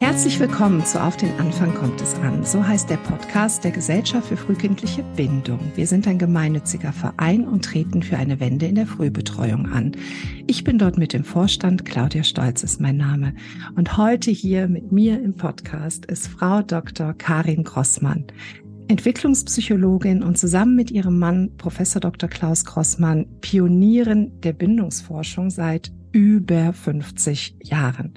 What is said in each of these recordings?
Herzlich willkommen zu Auf den Anfang kommt es an. So heißt der Podcast der Gesellschaft für frühkindliche Bindung. Wir sind ein gemeinnütziger Verein und treten für eine Wende in der Frühbetreuung an. Ich bin dort mit dem Vorstand. Claudia Stolz ist mein Name. Und heute hier mit mir im Podcast ist Frau Dr. Karin Grossmann. Entwicklungspsychologin und zusammen mit ihrem Mann Professor Dr. Klaus Grossmann Pionierin der Bindungsforschung seit über 50 Jahren.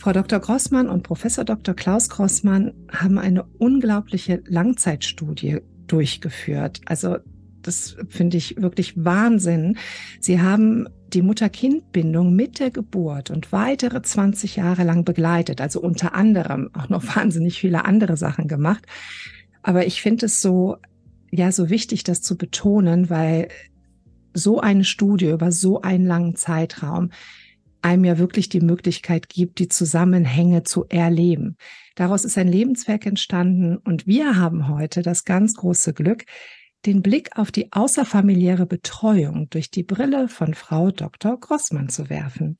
Frau Dr. Grossmann und Professor Dr. Klaus Grossmann haben eine unglaubliche Langzeitstudie durchgeführt. Also das finde ich wirklich Wahnsinn. Sie haben die Mutter-Kind-Bindung mit der Geburt und weitere 20 Jahre lang begleitet, also unter anderem auch noch wahnsinnig viele andere Sachen gemacht. Aber ich finde es so, ja, so wichtig, das zu betonen, weil so eine Studie über so einen langen Zeitraum einem ja wirklich die Möglichkeit gibt, die Zusammenhänge zu erleben. Daraus ist ein Lebenswerk entstanden und wir haben heute das ganz große Glück, den Blick auf die außerfamiliäre Betreuung durch die Brille von Frau Dr. Grossmann zu werfen.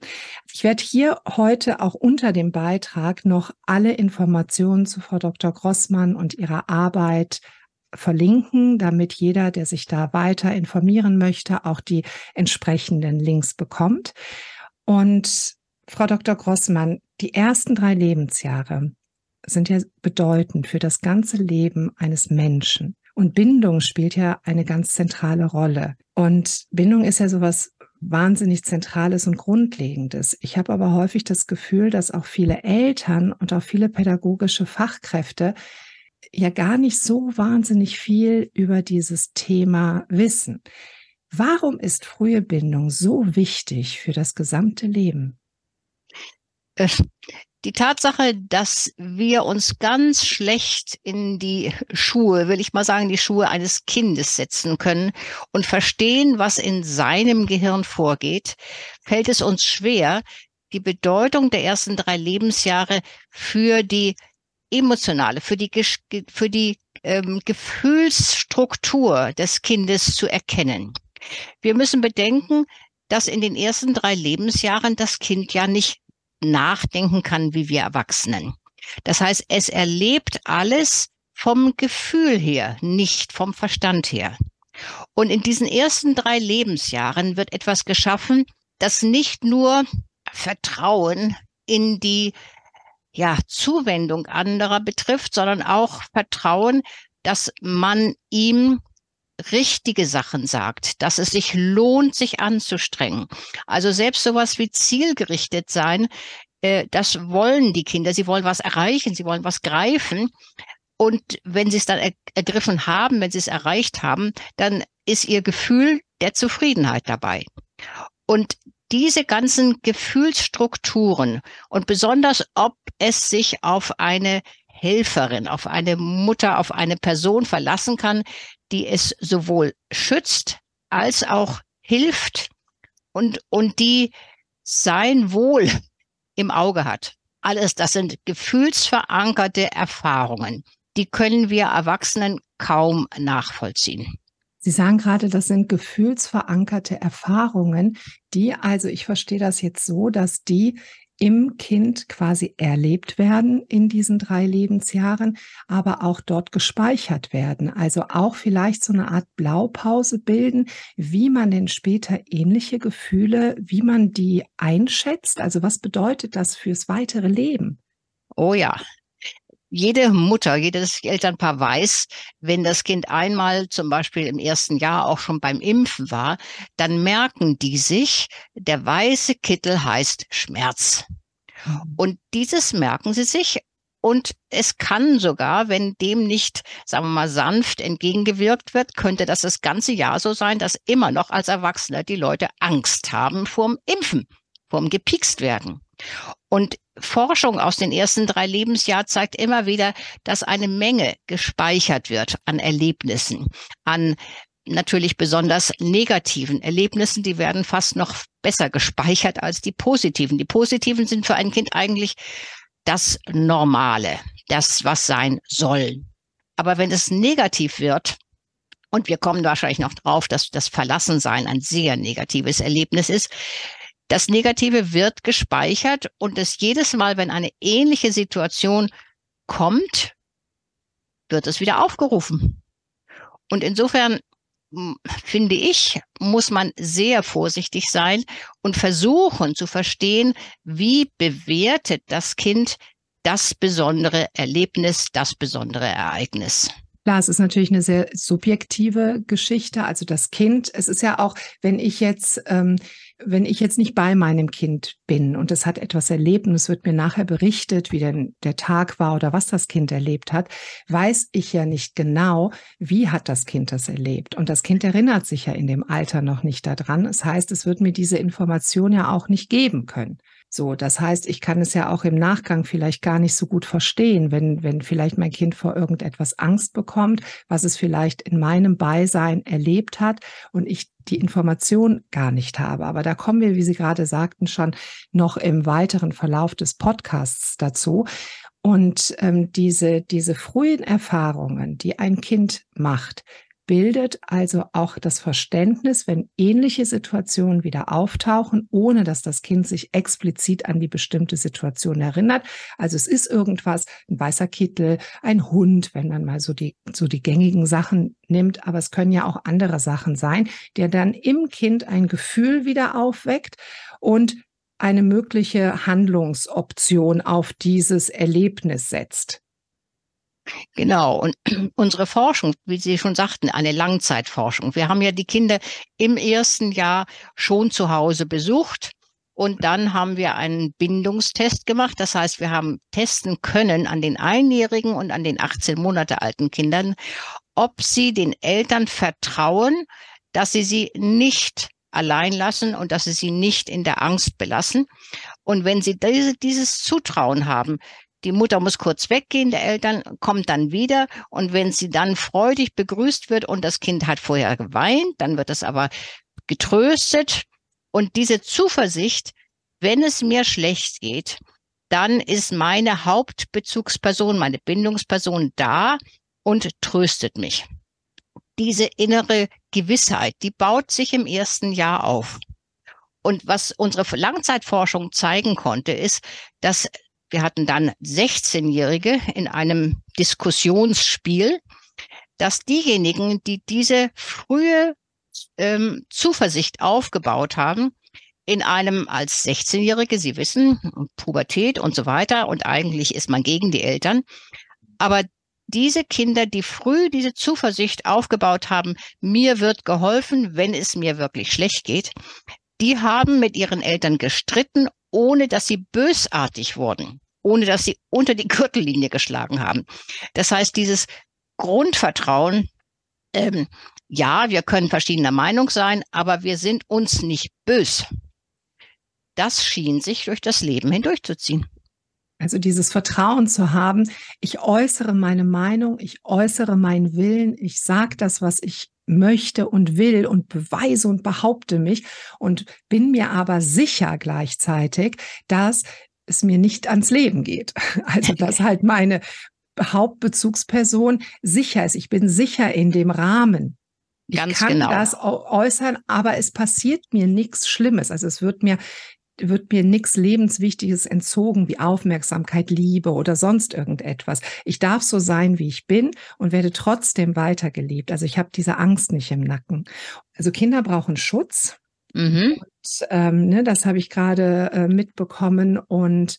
Ich werde hier heute auch unter dem Beitrag noch alle Informationen zu Frau Dr. Grossmann und ihrer Arbeit verlinken, damit jeder, der sich da weiter informieren möchte, auch die entsprechenden Links bekommt. Und Frau Dr. Grossmann, die ersten drei Lebensjahre sind ja bedeutend für das ganze Leben eines Menschen. Und Bindung spielt ja eine ganz zentrale Rolle. Und Bindung ist ja sowas wahnsinnig Zentrales und Grundlegendes. Ich habe aber häufig das Gefühl, dass auch viele Eltern und auch viele pädagogische Fachkräfte ja gar nicht so wahnsinnig viel über dieses Thema wissen. Warum ist frühe Bindung so wichtig für das gesamte Leben? Äh, die Tatsache, dass wir uns ganz schlecht in die Schuhe, will ich mal sagen, die Schuhe eines Kindes setzen können und verstehen, was in seinem Gehirn vorgeht, fällt es uns schwer, die Bedeutung der ersten drei Lebensjahre für die emotionale, für die, für die ähm, Gefühlsstruktur des Kindes zu erkennen. Wir müssen bedenken, dass in den ersten drei Lebensjahren das Kind ja nicht nachdenken kann wie wir Erwachsenen. Das heißt, es erlebt alles vom Gefühl her, nicht vom Verstand her. Und in diesen ersten drei Lebensjahren wird etwas geschaffen, das nicht nur Vertrauen in die ja, Zuwendung anderer betrifft, sondern auch Vertrauen, dass man ihm richtige Sachen sagt, dass es sich lohnt, sich anzustrengen. Also selbst sowas wie zielgerichtet sein, äh, das wollen die Kinder. Sie wollen was erreichen, sie wollen was greifen. Und wenn sie es dann er ergriffen haben, wenn sie es erreicht haben, dann ist ihr Gefühl der Zufriedenheit dabei. Und diese ganzen Gefühlsstrukturen und besonders, ob es sich auf eine Helferin, auf eine Mutter, auf eine Person verlassen kann, die es sowohl schützt als auch hilft und, und die sein Wohl im Auge hat. Alles, das sind gefühlsverankerte Erfahrungen. Die können wir Erwachsenen kaum nachvollziehen. Sie sagen gerade, das sind gefühlsverankerte Erfahrungen, die also, ich verstehe das jetzt so, dass die im Kind quasi erlebt werden in diesen drei Lebensjahren, aber auch dort gespeichert werden. Also auch vielleicht so eine Art Blaupause bilden, wie man denn später ähnliche Gefühle, wie man die einschätzt. Also was bedeutet das fürs weitere Leben? Oh ja, jede Mutter, jedes Elternpaar weiß, wenn das Kind einmal zum Beispiel im ersten Jahr auch schon beim Impfen war, dann merken die sich, der weiße Kittel heißt Schmerz. Mhm. Und dieses merken sie sich. Und es kann sogar, wenn dem nicht, sagen wir mal, sanft entgegengewirkt wird, könnte das das ganze Jahr so sein, dass immer noch als Erwachsene die Leute Angst haben vorm Impfen, vorm gepikst werden. Und Forschung aus den ersten drei Lebensjahren zeigt immer wieder, dass eine Menge gespeichert wird an Erlebnissen, an natürlich besonders negativen Erlebnissen, die werden fast noch besser gespeichert als die positiven. Die positiven sind für ein Kind eigentlich das Normale, das, was sein soll. Aber wenn es negativ wird, und wir kommen wahrscheinlich noch drauf, dass das Verlassensein ein sehr negatives Erlebnis ist, Das Negative wird gespeichert und es jedes Mal, wenn eine ähnliche Situation kommt, wird es wieder aufgerufen. Und insofern finde ich, muss man sehr vorsichtig sein und versuchen zu verstehen, wie bewertet das Kind das besondere Erlebnis, das besondere Ereignis. Klar, es ist natürlich eine sehr subjektive Geschichte. Also das Kind, es ist ja auch, wenn ich jetzt, ähm, wenn ich jetzt nicht bei meinem Kind bin und es hat etwas erlebt und es wird mir nachher berichtet, wie denn der Tag war oder was das Kind erlebt hat, weiß ich ja nicht genau, wie hat das Kind das erlebt. Und das Kind erinnert sich ja in dem Alter noch nicht daran. Das heißt, es wird mir diese Information ja auch nicht geben können. So, das heißt, ich kann es ja auch im Nachgang vielleicht gar nicht so gut verstehen, wenn, wenn vielleicht mein Kind vor irgendetwas Angst bekommt, was es vielleicht in meinem Beisein erlebt hat und ich die Information gar nicht habe. Aber da kommen wir, wie Sie gerade sagten, schon noch im weiteren Verlauf des Podcasts dazu. Und ähm, diese, diese frühen Erfahrungen, die ein Kind macht, bildet also auch das Verständnis, wenn ähnliche Situationen wieder auftauchen, ohne dass das Kind sich explizit an die bestimmte Situation erinnert. Also es ist irgendwas, ein weißer Kittel, ein Hund, wenn man mal so die, so die gängigen Sachen nimmt, aber es können ja auch andere Sachen sein, der dann im Kind ein Gefühl wieder aufweckt und eine mögliche Handlungsoption auf dieses Erlebnis setzt. Genau. Und unsere Forschung, wie Sie schon sagten, eine Langzeitforschung. Wir haben ja die Kinder im ersten Jahr schon zu Hause besucht. Und dann haben wir einen Bindungstest gemacht. Das heißt, wir haben testen können an den einjährigen und an den 18 Monate alten Kindern, ob sie den Eltern vertrauen, dass sie sie nicht allein lassen und dass sie sie nicht in der Angst belassen. Und wenn sie diese, dieses Zutrauen haben, die Mutter muss kurz weggehen, der Eltern kommt dann wieder und wenn sie dann freudig begrüßt wird und das Kind hat vorher geweint, dann wird es aber getröstet und diese Zuversicht, wenn es mir schlecht geht, dann ist meine Hauptbezugsperson, meine Bindungsperson da und tröstet mich. Diese innere Gewissheit, die baut sich im ersten Jahr auf. Und was unsere Langzeitforschung zeigen konnte, ist, dass wir hatten dann 16-Jährige in einem Diskussionsspiel, dass diejenigen, die diese frühe ähm, Zuversicht aufgebaut haben, in einem als 16-Jährige, Sie wissen, Pubertät und so weiter, und eigentlich ist man gegen die Eltern. Aber diese Kinder, die früh diese Zuversicht aufgebaut haben, mir wird geholfen, wenn es mir wirklich schlecht geht, die haben mit ihren Eltern gestritten ohne dass sie bösartig wurden, ohne dass sie unter die Gürtellinie geschlagen haben. Das heißt, dieses Grundvertrauen, ähm, ja, wir können verschiedener Meinung sein, aber wir sind uns nicht bös. Das schien sich durch das Leben hindurchzuziehen. Also dieses Vertrauen zu haben, ich äußere meine Meinung, ich äußere meinen Willen, ich sage das, was ich möchte und will und beweise und behaupte mich und bin mir aber sicher gleichzeitig, dass es mir nicht ans Leben geht. Also dass halt meine Hauptbezugsperson sicher ist. Ich bin sicher in dem Rahmen. Ich Ganz kann genau. das äußern, aber es passiert mir nichts Schlimmes. Also es wird mir wird mir nichts Lebenswichtiges entzogen wie Aufmerksamkeit, Liebe oder sonst irgendetwas. Ich darf so sein, wie ich bin und werde trotzdem weitergeliebt. Also ich habe diese Angst nicht im Nacken. Also Kinder brauchen Schutz. Mhm. Und, ähm, ne, das habe ich gerade äh, mitbekommen und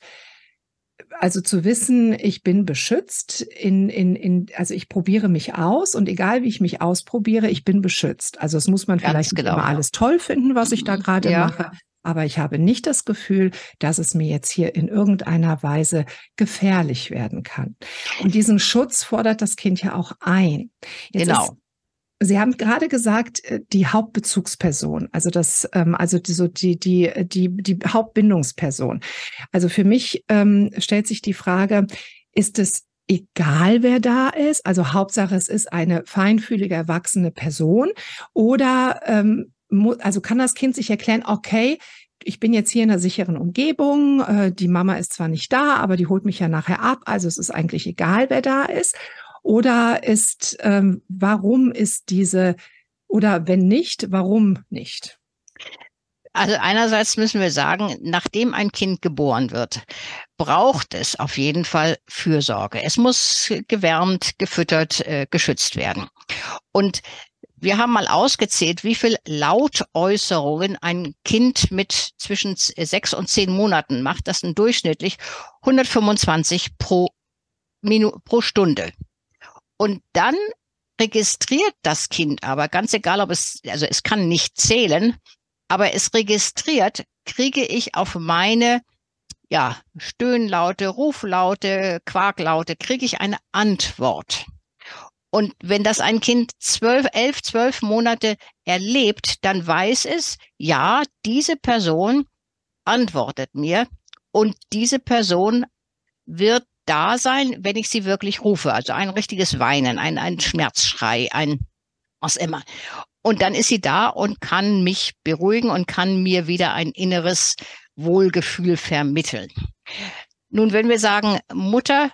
also zu wissen, ich bin beschützt in, in, in, also ich probiere mich aus und egal wie ich mich ausprobiere, ich bin beschützt. Also es muss man Ganz vielleicht genau. immer alles toll finden, was ich da mhm. gerade ja. mache aber ich habe nicht das Gefühl, dass es mir jetzt hier in irgendeiner Weise gefährlich werden kann. Und diesen Schutz fordert das Kind ja auch ein. Jetzt genau. Sie haben gerade gesagt, äh, die Hauptbezugsperson, also das, ähm, also die, so die, die, die, die Hauptbindungsperson. Also für mich ähm, stellt sich die Frage, ist es egal, wer da ist? Also Hauptsache, es ist eine feinfühlige, erwachsene Person oder ähm, also kann das Kind sich erklären, okay, ich bin jetzt hier in einer sicheren Umgebung, äh, die Mama ist zwar nicht da, aber die holt mich ja nachher ab, also es ist eigentlich egal, wer da ist. Oder ist, ähm, warum ist diese, oder wenn nicht, warum nicht? Also einerseits müssen wir sagen, nachdem ein Kind geboren wird, braucht es auf jeden Fall Fürsorge. Es muss gewärmt, gefüttert, äh, geschützt werden. Und wir haben mal ausgezählt, wie viel Lautäußerungen ein Kind mit zwischen sechs und zehn Monaten macht. Das sind durchschnittlich 125 pro, Minu pro Stunde. Und dann registriert das Kind aber, ganz egal ob es, also es kann nicht zählen, aber es registriert, kriege ich auf meine ja, Stöhnlaute, Ruflaute, Quaklaute, kriege ich eine Antwort. Und wenn das ein Kind zwölf, elf, zwölf Monate erlebt, dann weiß es, ja, diese Person antwortet mir und diese Person wird da sein, wenn ich sie wirklich rufe. Also ein richtiges Weinen, ein, ein Schmerzschrei, ein was immer. Und dann ist sie da und kann mich beruhigen und kann mir wieder ein inneres Wohlgefühl vermitteln. Nun, wenn wir sagen, Mutter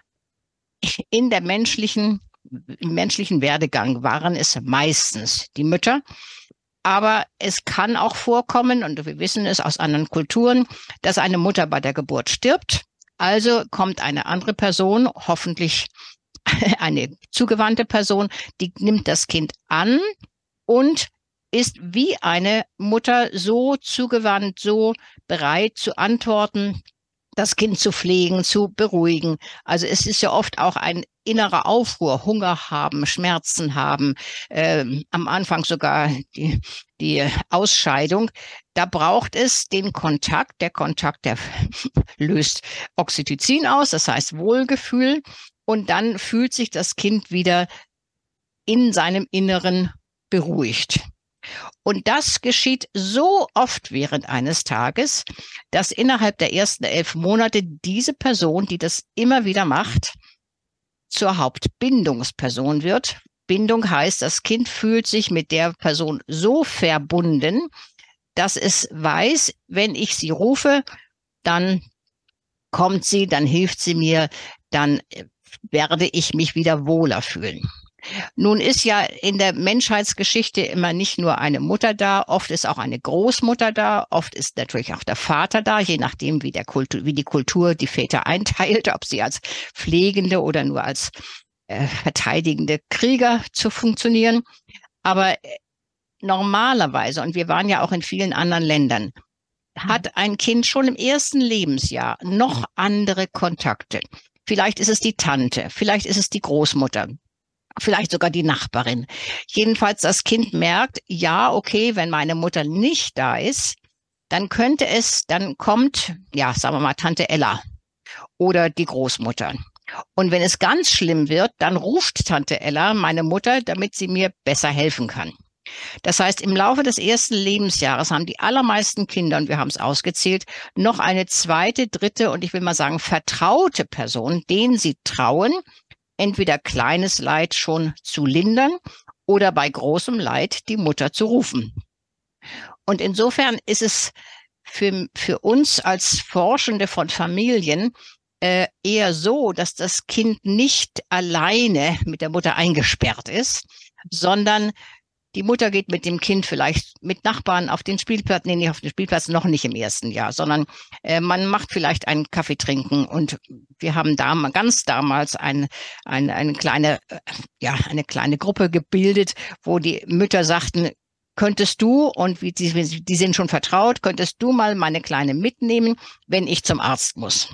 in der menschlichen im menschlichen Werdegang waren es meistens die Mütter. Aber es kann auch vorkommen, und wir wissen es aus anderen Kulturen, dass eine Mutter bei der Geburt stirbt. Also kommt eine andere Person, hoffentlich eine zugewandte Person, die nimmt das Kind an und ist wie eine Mutter so zugewandt, so bereit zu antworten, das Kind zu pflegen, zu beruhigen. Also es ist ja oft auch ein innerer Aufruhr, Hunger haben, Schmerzen haben, äh, am Anfang sogar die, die Ausscheidung. Da braucht es den Kontakt. Der Kontakt, der löst Oxytocin aus, das heißt Wohlgefühl. Und dann fühlt sich das Kind wieder in seinem Inneren beruhigt. Und das geschieht so oft während eines Tages, dass innerhalb der ersten elf Monate diese Person, die das immer wieder macht, zur Hauptbindungsperson wird. Bindung heißt, das Kind fühlt sich mit der Person so verbunden, dass es weiß, wenn ich sie rufe, dann kommt sie, dann hilft sie mir, dann äh, werde ich mich wieder wohler fühlen. Nun ist ja in der Menschheitsgeschichte immer nicht nur eine Mutter da, oft ist auch eine Großmutter da, oft ist natürlich auch der Vater da, je nachdem, wie, der Kultur, wie die Kultur die Väter einteilt, ob sie als pflegende oder nur als äh, verteidigende Krieger zu funktionieren. Aber äh, normalerweise, und wir waren ja auch in vielen anderen Ländern, hat ein Kind schon im ersten Lebensjahr noch andere Kontakte. Vielleicht ist es die Tante, vielleicht ist es die Großmutter, vielleicht sogar die Nachbarin. Jedenfalls das Kind merkt, ja, okay, wenn meine Mutter nicht da ist, dann könnte es, dann kommt, ja, sagen wir mal, Tante Ella oder die Großmutter. Und wenn es ganz schlimm wird, dann ruft Tante Ella meine Mutter, damit sie mir besser helfen kann. Das heißt, im Laufe des ersten Lebensjahres haben die allermeisten Kinder, und wir haben es ausgezählt, noch eine zweite, dritte und ich will mal sagen vertraute Person, denen sie trauen, entweder kleines Leid schon zu lindern oder bei großem Leid die Mutter zu rufen. Und insofern ist es für, für uns als Forschende von Familien äh, eher so, dass das Kind nicht alleine mit der Mutter eingesperrt ist, sondern die Mutter geht mit dem Kind vielleicht mit Nachbarn auf den Spielplatz, nee, nicht auf den Spielplatz, noch nicht im ersten Jahr, sondern äh, man macht vielleicht einen Kaffee trinken und wir haben da ganz damals ein, ein, eine kleine, äh, ja, eine kleine Gruppe gebildet, wo die Mütter sagten, könntest du, und wie die, die sind schon vertraut, könntest du mal meine Kleine mitnehmen, wenn ich zum Arzt muss.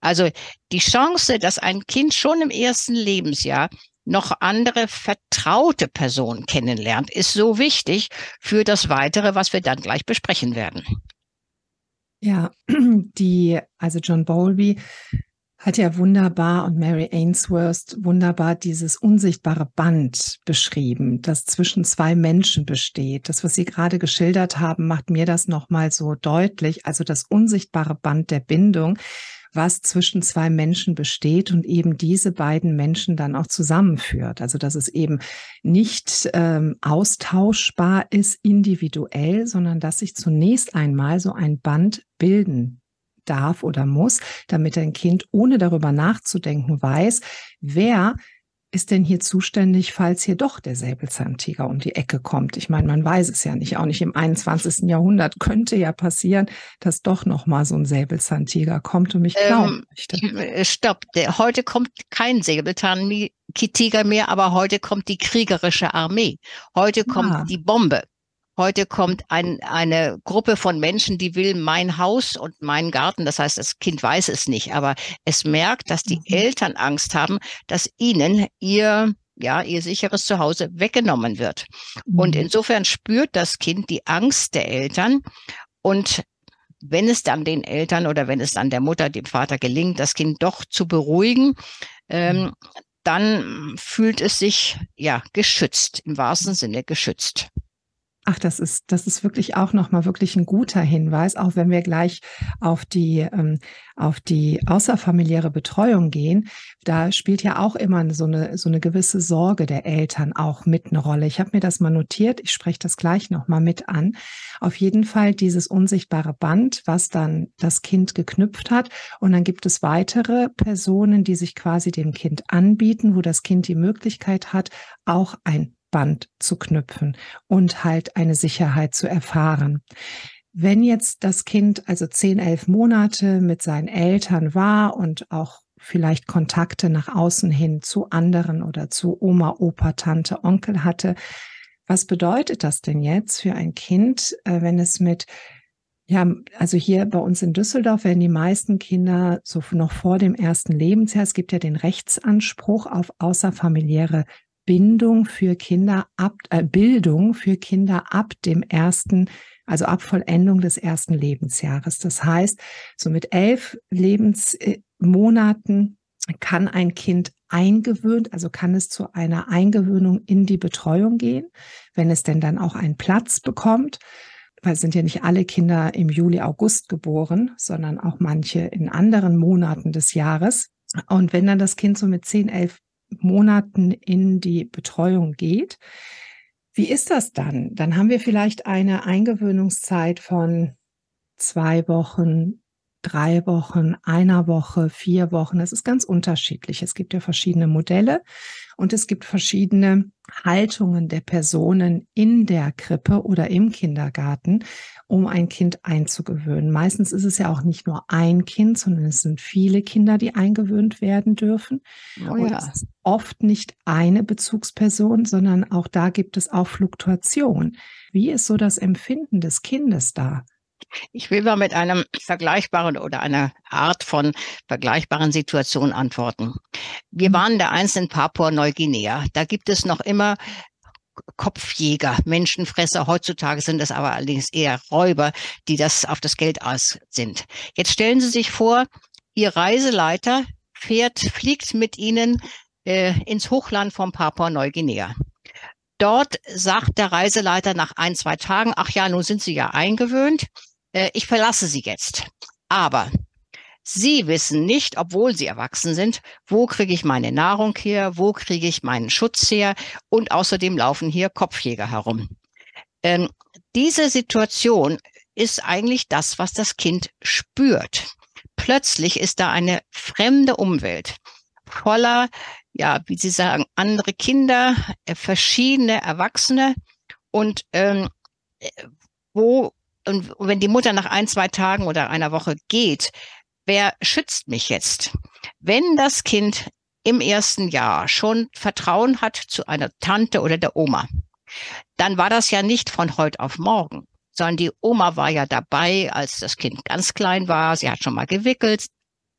Also die Chance, dass ein Kind schon im ersten Lebensjahr noch andere vertraute Personen kennenlernt, ist so wichtig für das Weitere, was wir dann gleich besprechen werden. Ja, die, also John Bowlby hat ja wunderbar und Mary Ainsworth wunderbar dieses unsichtbare Band beschrieben, das zwischen zwei Menschen besteht. Das, was Sie gerade geschildert haben, macht mir das nochmal so deutlich. Also das unsichtbare Band der Bindung, was zwischen zwei Menschen besteht und eben diese beiden Menschen dann auch zusammenführt. Also dass es eben nicht ähm, austauschbar ist individuell, sondern dass sich zunächst einmal so ein Band bilden darf oder muss, damit ein Kind ohne darüber nachzudenken weiß, wer ist denn hier zuständig, falls hier doch der Säbelzahntiger um die Ecke kommt? Ich meine, man weiß es ja nicht, auch nicht im 21. Jahrhundert könnte ja passieren, dass doch noch mal so ein Säbelzahntiger kommt und mich klauen ähm, möchte. Äh, stopp, der, heute kommt kein Säbelzahntiger mehr, aber heute kommt die kriegerische Armee. Heute kommt ah. die Bombe. Heute kommt ein, eine Gruppe von Menschen, die will mein Haus und meinen Garten. Das heißt, das Kind weiß es nicht, aber es merkt, dass die mhm. Eltern Angst haben, dass ihnen ihr ja, ihr sicheres Zuhause weggenommen wird. Mhm. Und insofern spürt das Kind die Angst der Eltern und wenn es dann den Eltern oder wenn es dann der Mutter, dem Vater gelingt, das Kind doch zu beruhigen, ähm, mhm. dann fühlt es sich ja geschützt, im wahrsten Sinne geschützt. Ach, das ist, das ist wirklich auch nochmal wirklich ein guter Hinweis, auch wenn wir gleich auf die, ähm, auf die außerfamiliäre Betreuung gehen. Da spielt ja auch immer so eine, so eine gewisse Sorge der Eltern auch mit eine Rolle. Ich habe mir das mal notiert. Ich spreche das gleich nochmal mit an. Auf jeden Fall dieses unsichtbare Band, was dann das Kind geknüpft hat. Und dann gibt es weitere Personen, die sich quasi dem Kind anbieten, wo das Kind die Möglichkeit hat, auch ein Band zu knüpfen und halt eine Sicherheit zu erfahren. Wenn jetzt das Kind also zehn, elf Monate mit seinen Eltern war und auch vielleicht Kontakte nach außen hin zu anderen oder zu Oma, Opa, Tante, Onkel hatte, was bedeutet das denn jetzt für ein Kind, äh, wenn es mit ja, also hier bei uns in Düsseldorf werden die meisten Kinder so noch vor dem ersten Lebensjahr, es gibt ja den Rechtsanspruch auf außerfamiliäre Bindung für Kinder ab, äh, Bildung für Kinder ab dem ersten, also ab Vollendung des ersten Lebensjahres. Das heißt, so mit elf Lebensmonaten kann ein Kind eingewöhnt, also kann es zu einer Eingewöhnung in die Betreuung gehen, wenn es denn dann auch einen Platz bekommt. Weil es sind ja nicht alle Kinder im Juli, August geboren, sondern auch manche in anderen Monaten des Jahres. Und wenn dann das Kind so mit zehn, elf Monaten in die Betreuung geht. Wie ist das dann? Dann haben wir vielleicht eine Eingewöhnungszeit von zwei Wochen, drei Wochen, einer Woche, vier Wochen. Das ist ganz unterschiedlich. Es gibt ja verschiedene Modelle und es gibt verschiedene Haltungen der Personen in der Krippe oder im Kindergarten, um ein Kind einzugewöhnen. Meistens ist es ja auch nicht nur ein Kind, sondern es sind viele Kinder, die eingewöhnt werden dürfen. Oh ja. Und es ist oft nicht eine Bezugsperson, sondern auch da gibt es auch Fluktuation. Wie ist so das Empfinden des Kindes da? Ich will mal mit einem vergleichbaren oder einer Art von vergleichbaren Situation antworten. Wir mhm. waren der einst in Papua-Neuguinea. Da gibt es noch immer Kopfjäger, Menschenfresser. Heutzutage sind es aber allerdings eher Räuber, die das auf das Geld aus sind. Jetzt stellen Sie sich vor, Ihr Reiseleiter fährt, fliegt mit Ihnen äh, ins Hochland von Papua-Neuguinea. Dort sagt der Reiseleiter nach ein, zwei Tagen, ach ja, nun sind Sie ja eingewöhnt, äh, ich verlasse Sie jetzt. Aber Sie wissen nicht, obwohl Sie erwachsen sind, wo kriege ich meine Nahrung her, wo kriege ich meinen Schutz her und außerdem laufen hier Kopfjäger herum. Ähm, diese Situation ist eigentlich das, was das Kind spürt. Plötzlich ist da eine fremde Umwelt voller ja, wie Sie sagen, andere Kinder, äh, verschiedene Erwachsene und ähm, äh, wo und wenn die Mutter nach ein, zwei Tagen oder einer Woche geht, wer schützt mich jetzt? Wenn das Kind im ersten Jahr schon Vertrauen hat zu einer Tante oder der Oma, dann war das ja nicht von heute auf morgen, sondern die Oma war ja dabei, als das Kind ganz klein war. Sie hat schon mal gewickelt,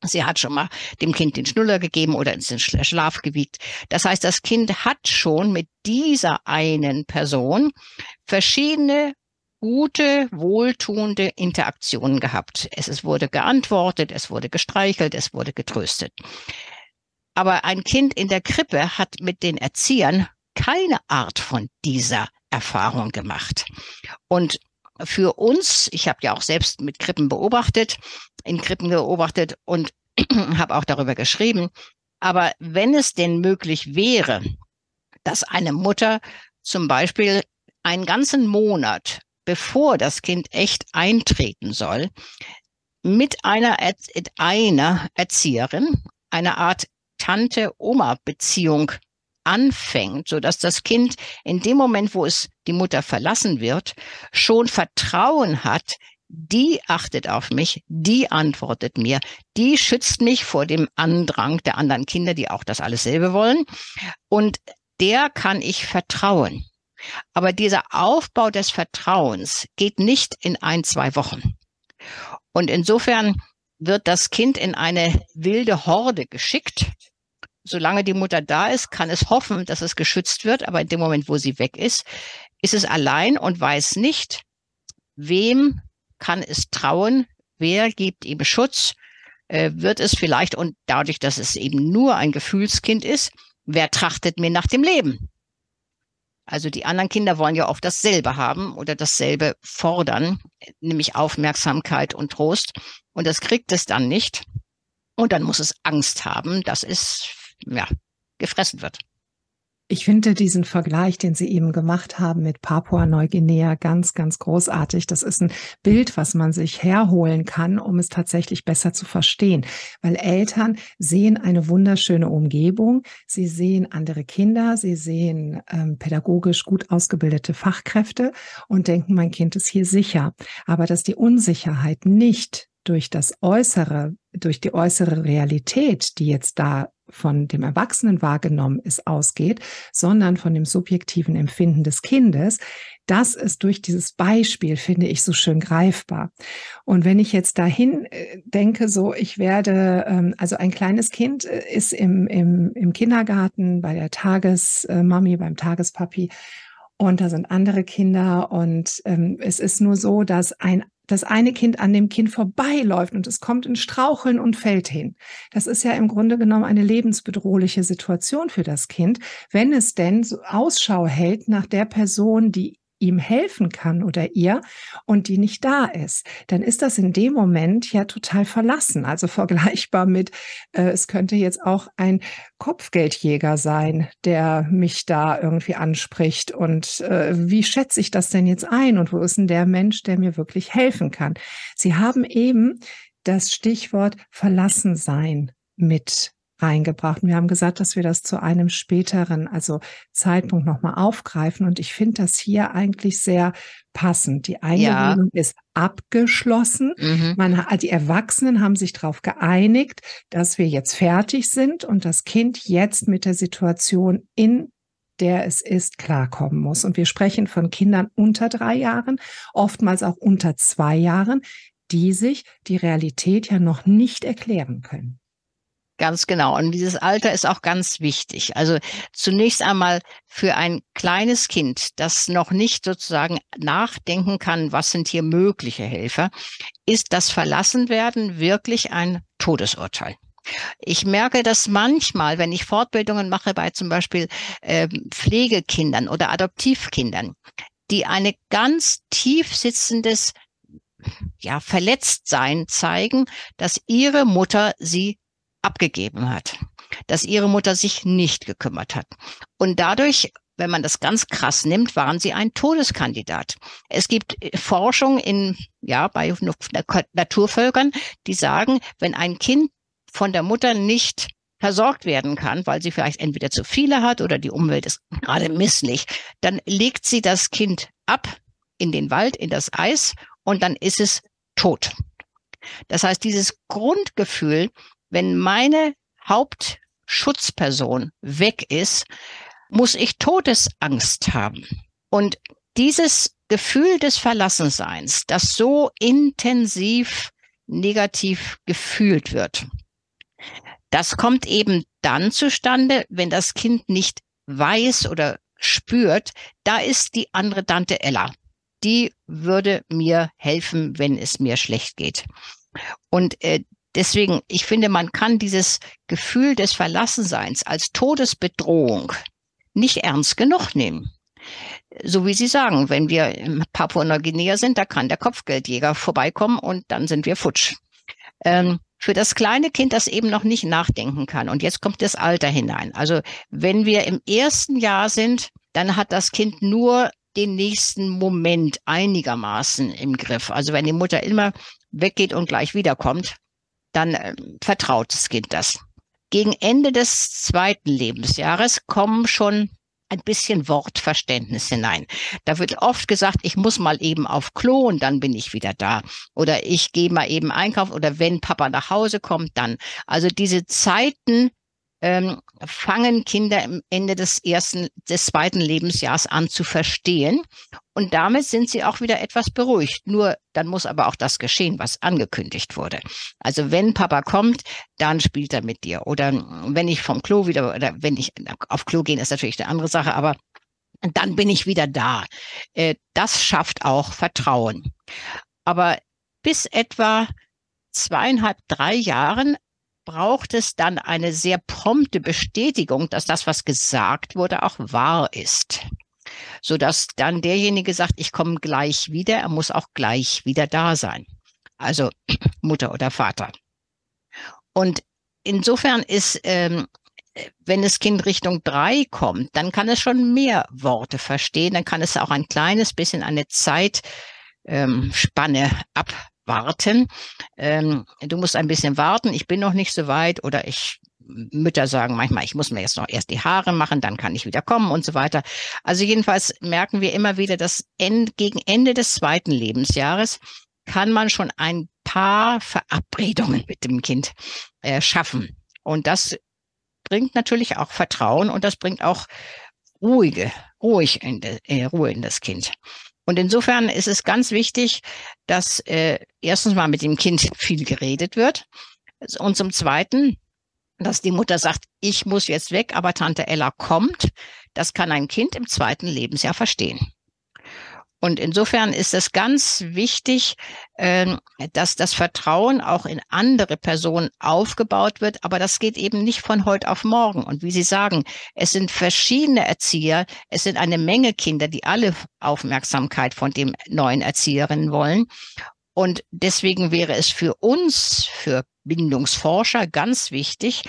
Sie hat schon mal dem Kind den Schnuller gegeben oder ins Schlaf gewiegt. Das heißt, das Kind hat schon mit dieser einen Person verschiedene gute, wohltuende Interaktionen gehabt. Es, wurde geantwortet, es wurde gestreichelt, es wurde getröstet. Aber ein Kind in der Krippe hat mit den Erziehern keine Art von dieser Erfahrung gemacht. Und für uns, ich habe ja auch selbst mit Krippen beobachtet, in Krippen beobachtet und habe auch darüber geschrieben. Aber wenn es denn möglich wäre, dass eine Mutter zum Beispiel einen ganzen Monat, bevor das Kind echt eintreten soll, mit einer, einer Erzieherin eine Art Tante-Oma-Beziehung anfängt, so dass das Kind in dem Moment, wo es die Mutter verlassen wird, schon Vertrauen hat, die achtet auf mich, die antwortet mir, die schützt mich vor dem Andrang der anderen Kinder, die auch das alles selbe wollen. Und der kann ich vertrauen. Aber dieser Aufbau des Vertrauens geht nicht in ein, zwei Wochen. Und insofern wird das Kind in eine wilde Horde geschickt. Solange die Mutter da ist, kann es hoffen, dass es geschützt wird. Aber in dem Moment, wo sie weg ist, ist es allein und weiß nicht, wem kann es trauen, wer gibt ihm Schutz, äh, wird es vielleicht, und dadurch, dass es eben nur ein Gefühlskind ist, wer trachtet mir nach dem Leben? Also die anderen Kinder wollen ja oft dasselbe haben oder dasselbe fordern, nämlich Aufmerksamkeit und Trost. Und das kriegt es dann nicht. Und dann muss es Angst haben, dass es, ja, gefressen wird. Ich finde diesen Vergleich, den Sie eben gemacht haben mit Papua-Neuguinea, ganz, ganz großartig. Das ist ein Bild, was man sich herholen kann, um es tatsächlich besser zu verstehen. Weil Eltern sehen eine wunderschöne Umgebung, sie sehen andere Kinder, sie sehen ähm, pädagogisch gut ausgebildete Fachkräfte und denken, mein Kind ist hier sicher. Aber dass die Unsicherheit nicht durch das Äußere, durch die äußere Realität, die jetzt da von dem Erwachsenen wahrgenommen ist, ausgeht, sondern von dem subjektiven Empfinden des Kindes, das ist durch dieses Beispiel, finde ich, so schön greifbar. Und wenn ich jetzt dahin äh, denke, so ich werde, ähm, also ein kleines Kind äh, ist im, im, im Kindergarten bei der Tagesmami, beim Tagespapi. Und da sind andere Kinder. Und ähm, es ist nur so, dass ein das eine Kind an dem Kind vorbeiläuft und es kommt in Straucheln und fällt hin. Das ist ja im Grunde genommen eine lebensbedrohliche Situation für das Kind, wenn es denn Ausschau hält nach der Person, die ihm helfen kann oder ihr und die nicht da ist, dann ist das in dem Moment ja total verlassen. Also vergleichbar mit, äh, es könnte jetzt auch ein Kopfgeldjäger sein, der mich da irgendwie anspricht. Und äh, wie schätze ich das denn jetzt ein? Und wo ist denn der Mensch, der mir wirklich helfen kann? Sie haben eben das Stichwort verlassen sein mit reingebracht. Und wir haben gesagt, dass wir das zu einem späteren, also Zeitpunkt nochmal aufgreifen. Und ich finde das hier eigentlich sehr passend. Die Einwilligung ja. ist abgeschlossen. Mhm. Man, die Erwachsenen haben sich darauf geeinigt, dass wir jetzt fertig sind und das Kind jetzt mit der Situation in der es ist, klarkommen muss. Und wir sprechen von Kindern unter drei Jahren, oftmals auch unter zwei Jahren, die sich die Realität ja noch nicht erklären können. Ganz genau. Und dieses Alter ist auch ganz wichtig. Also zunächst einmal für ein kleines Kind, das noch nicht sozusagen nachdenken kann, was sind hier mögliche Helfer, ist das Verlassenwerden wirklich ein Todesurteil. Ich merke das manchmal, wenn ich Fortbildungen mache bei zum Beispiel äh, Pflegekindern oder Adoptivkindern, die eine ganz tief sitzendes ja, Verletztsein zeigen, dass ihre Mutter sie abgegeben hat, dass ihre Mutter sich nicht gekümmert hat. Und dadurch wenn man das ganz krass nimmt, waren sie ein Todeskandidat. Es gibt äh, Forschung in, ja, bei Naturvölkern, die sagen, wenn ein Kind von der Mutter nicht versorgt werden kann, weil sie vielleicht entweder zu viele hat oder die Umwelt ist gerade misslich, dann legt sie das Kind ab in den Wald, in das Eis und dann ist es tot. Das heißt, dieses Grundgefühl, wenn meine Hauptschutzperson weg ist, muss ich Todesangst haben. Und dieses Gefühl des Verlassenseins, das so intensiv negativ gefühlt wird, das kommt eben dann zustande, wenn das Kind nicht weiß oder spürt, da ist die andere Tante Ella. Die würde mir helfen, wenn es mir schlecht geht. Und äh, Deswegen, ich finde, man kann dieses Gefühl des Verlassenseins als Todesbedrohung nicht ernst genug nehmen. So wie Sie sagen, wenn wir in Papua-Neuguinea sind, da kann der Kopfgeldjäger vorbeikommen und dann sind wir futsch. Ähm, für das kleine Kind, das eben noch nicht nachdenken kann. Und jetzt kommt das Alter hinein. Also wenn wir im ersten Jahr sind, dann hat das Kind nur den nächsten Moment einigermaßen im Griff. Also wenn die Mutter immer weggeht und gleich wiederkommt, dann äh, vertraut das Kind das. Gegen Ende des zweiten Lebensjahres kommen schon ein bisschen Wortverständnis hinein. Da wird oft gesagt, ich muss mal eben auf Klo und dann bin ich wieder da. Oder ich gehe mal eben einkaufen oder wenn Papa nach Hause kommt, dann. Also diese Zeiten ähm, fangen Kinder am Ende des ersten, des zweiten Lebensjahres an zu verstehen. Und damit sind sie auch wieder etwas beruhigt. Nur dann muss aber auch das geschehen, was angekündigt wurde. Also wenn Papa kommt, dann spielt er mit dir. Oder wenn ich vom Klo wieder, oder wenn ich auf Klo gehen, ist natürlich eine andere Sache, aber dann bin ich wieder da. Äh, das schafft auch Vertrauen. Aber bis etwa zweieinhalb, drei Jahren braucht es dann eine sehr prompte Bestätigung, dass das, was gesagt wurde, auch wahr ist. Sodass dann derjenige sagt, ich komme gleich wieder, er muss auch gleich wieder da sein. Also Mutter oder Vater. Und insofern ist, ähm, wenn das Kind Richtung drei kommt, dann kann es schon mehr Worte verstehen, dann kann es auch ein kleines bisschen eine Zeitspanne ähm, ab warten. Ähm, du musst ein bisschen warten, ich bin noch nicht so weit oder ich Mütter sagen manchmal, ich muss mir jetzt noch erst die Haare machen, dann kann ich wieder kommen und so weiter. Also jedenfalls merken wir immer wieder, dass end, gegen Ende des zweiten Lebensjahres kann man schon ein paar Verabredungen mit dem Kind äh, schaffen. Und das bringt natürlich auch Vertrauen und das bringt auch ruhige, ruhig in de, äh, Ruhe in das Kind. Und insofern ist es ganz wichtig, dass äh, erstens mal mit dem Kind viel geredet wird und zum Zweiten, dass die Mutter sagt, ich muss jetzt weg, aber Tante Ella kommt. Das kann ein Kind im zweiten Lebensjahr verstehen. Und insofern ist es ganz wichtig, ähm, dass das Vertrauen auch in andere Personen aufgebaut wird. Aber das geht eben nicht von heute auf morgen. Und wie Sie sagen, es sind verschiedene Erzieher, es sind eine Menge Kinder, die alle Aufmerksamkeit von dem neuen Erzieherinnen wollen. Und deswegen wäre es für uns, für Bindungsforscher ganz wichtig,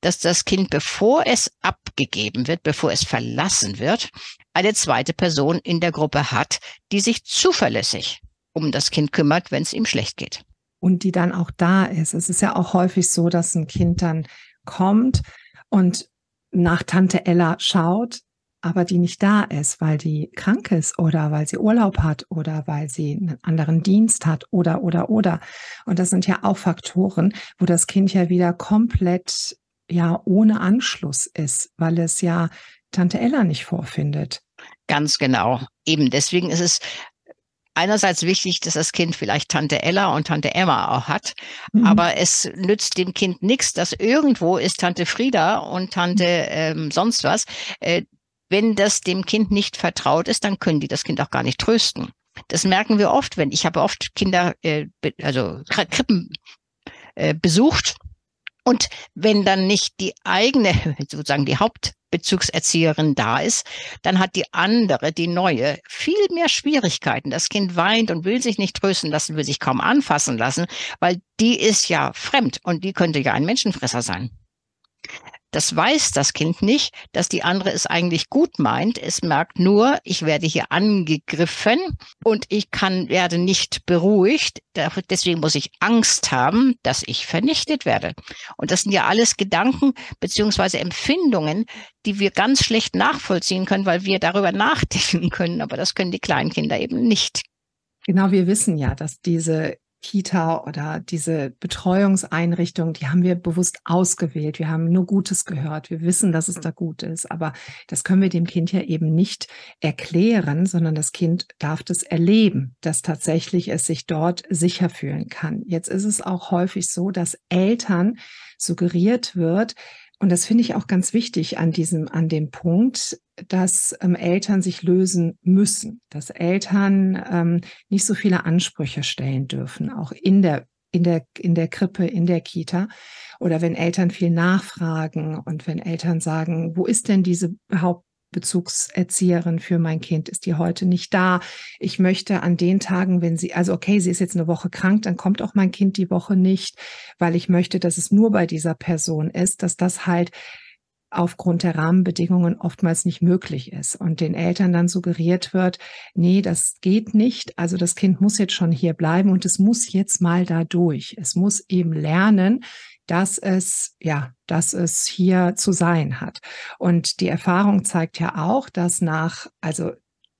dass das Kind, bevor es abgegeben wird, bevor es verlassen wird, eine zweite Person in der Gruppe hat, die sich zuverlässig um das Kind kümmert, wenn es ihm schlecht geht. Und die dann auch da ist. Es ist ja auch häufig so, dass ein Kind dann kommt und nach Tante Ella schaut, aber die nicht da ist, weil die krank ist oder weil sie Urlaub hat oder weil sie einen anderen Dienst hat oder, oder, oder. Und das sind ja auch Faktoren, wo das Kind ja wieder komplett ja ohne Anschluss ist, weil es ja Tante Ella nicht vorfindet. Ganz genau. Eben deswegen ist es einerseits wichtig, dass das Kind vielleicht Tante Ella und Tante Emma auch hat, mhm. aber es nützt dem Kind nichts, dass irgendwo ist Tante Frieda und Tante ähm, sonst was. Äh, wenn das dem Kind nicht vertraut ist, dann können die das Kind auch gar nicht trösten. Das merken wir oft, wenn ich habe oft Kinder, äh, also Krippen äh, besucht und wenn dann nicht die eigene, sozusagen die Hauptbezugserzieherin da ist, dann hat die andere, die neue, viel mehr Schwierigkeiten. Das Kind weint und will sich nicht trösten lassen, will sich kaum anfassen lassen, weil die ist ja fremd und die könnte ja ein Menschenfresser sein. Das weiß das Kind nicht, dass die andere es eigentlich gut meint. Es merkt nur, ich werde hier angegriffen und ich kann, werde nicht beruhigt. Deswegen muss ich Angst haben, dass ich vernichtet werde. Und das sind ja alles Gedanken beziehungsweise Empfindungen, die wir ganz schlecht nachvollziehen können, weil wir darüber nachdenken können. Aber das können die kleinen Kinder eben nicht. Genau, wir wissen ja, dass diese Kita oder diese Betreuungseinrichtung, die haben wir bewusst ausgewählt. Wir haben nur Gutes gehört. Wir wissen, dass es da gut ist. Aber das können wir dem Kind ja eben nicht erklären, sondern das Kind darf das erleben, dass tatsächlich es sich dort sicher fühlen kann. Jetzt ist es auch häufig so, dass Eltern suggeriert wird, und das finde ich auch ganz wichtig an diesem, an dem Punkt, dass ähm, Eltern sich lösen müssen, dass Eltern ähm, nicht so viele Ansprüche stellen dürfen, auch in der in der, in der Krippe, in der Kita. Oder wenn Eltern viel nachfragen und wenn Eltern sagen, wo ist denn diese Haupt, Bezugserzieherin für mein Kind ist die heute nicht da. Ich möchte an den Tagen, wenn sie, also okay, sie ist jetzt eine Woche krank, dann kommt auch mein Kind die Woche nicht, weil ich möchte, dass es nur bei dieser Person ist, dass das halt aufgrund der Rahmenbedingungen oftmals nicht möglich ist und den Eltern dann suggeriert wird, nee, das geht nicht. Also das Kind muss jetzt schon hier bleiben und es muss jetzt mal da durch. Es muss eben lernen, dass es, ja, dass es hier zu sein hat. Und die Erfahrung zeigt ja auch, dass nach, also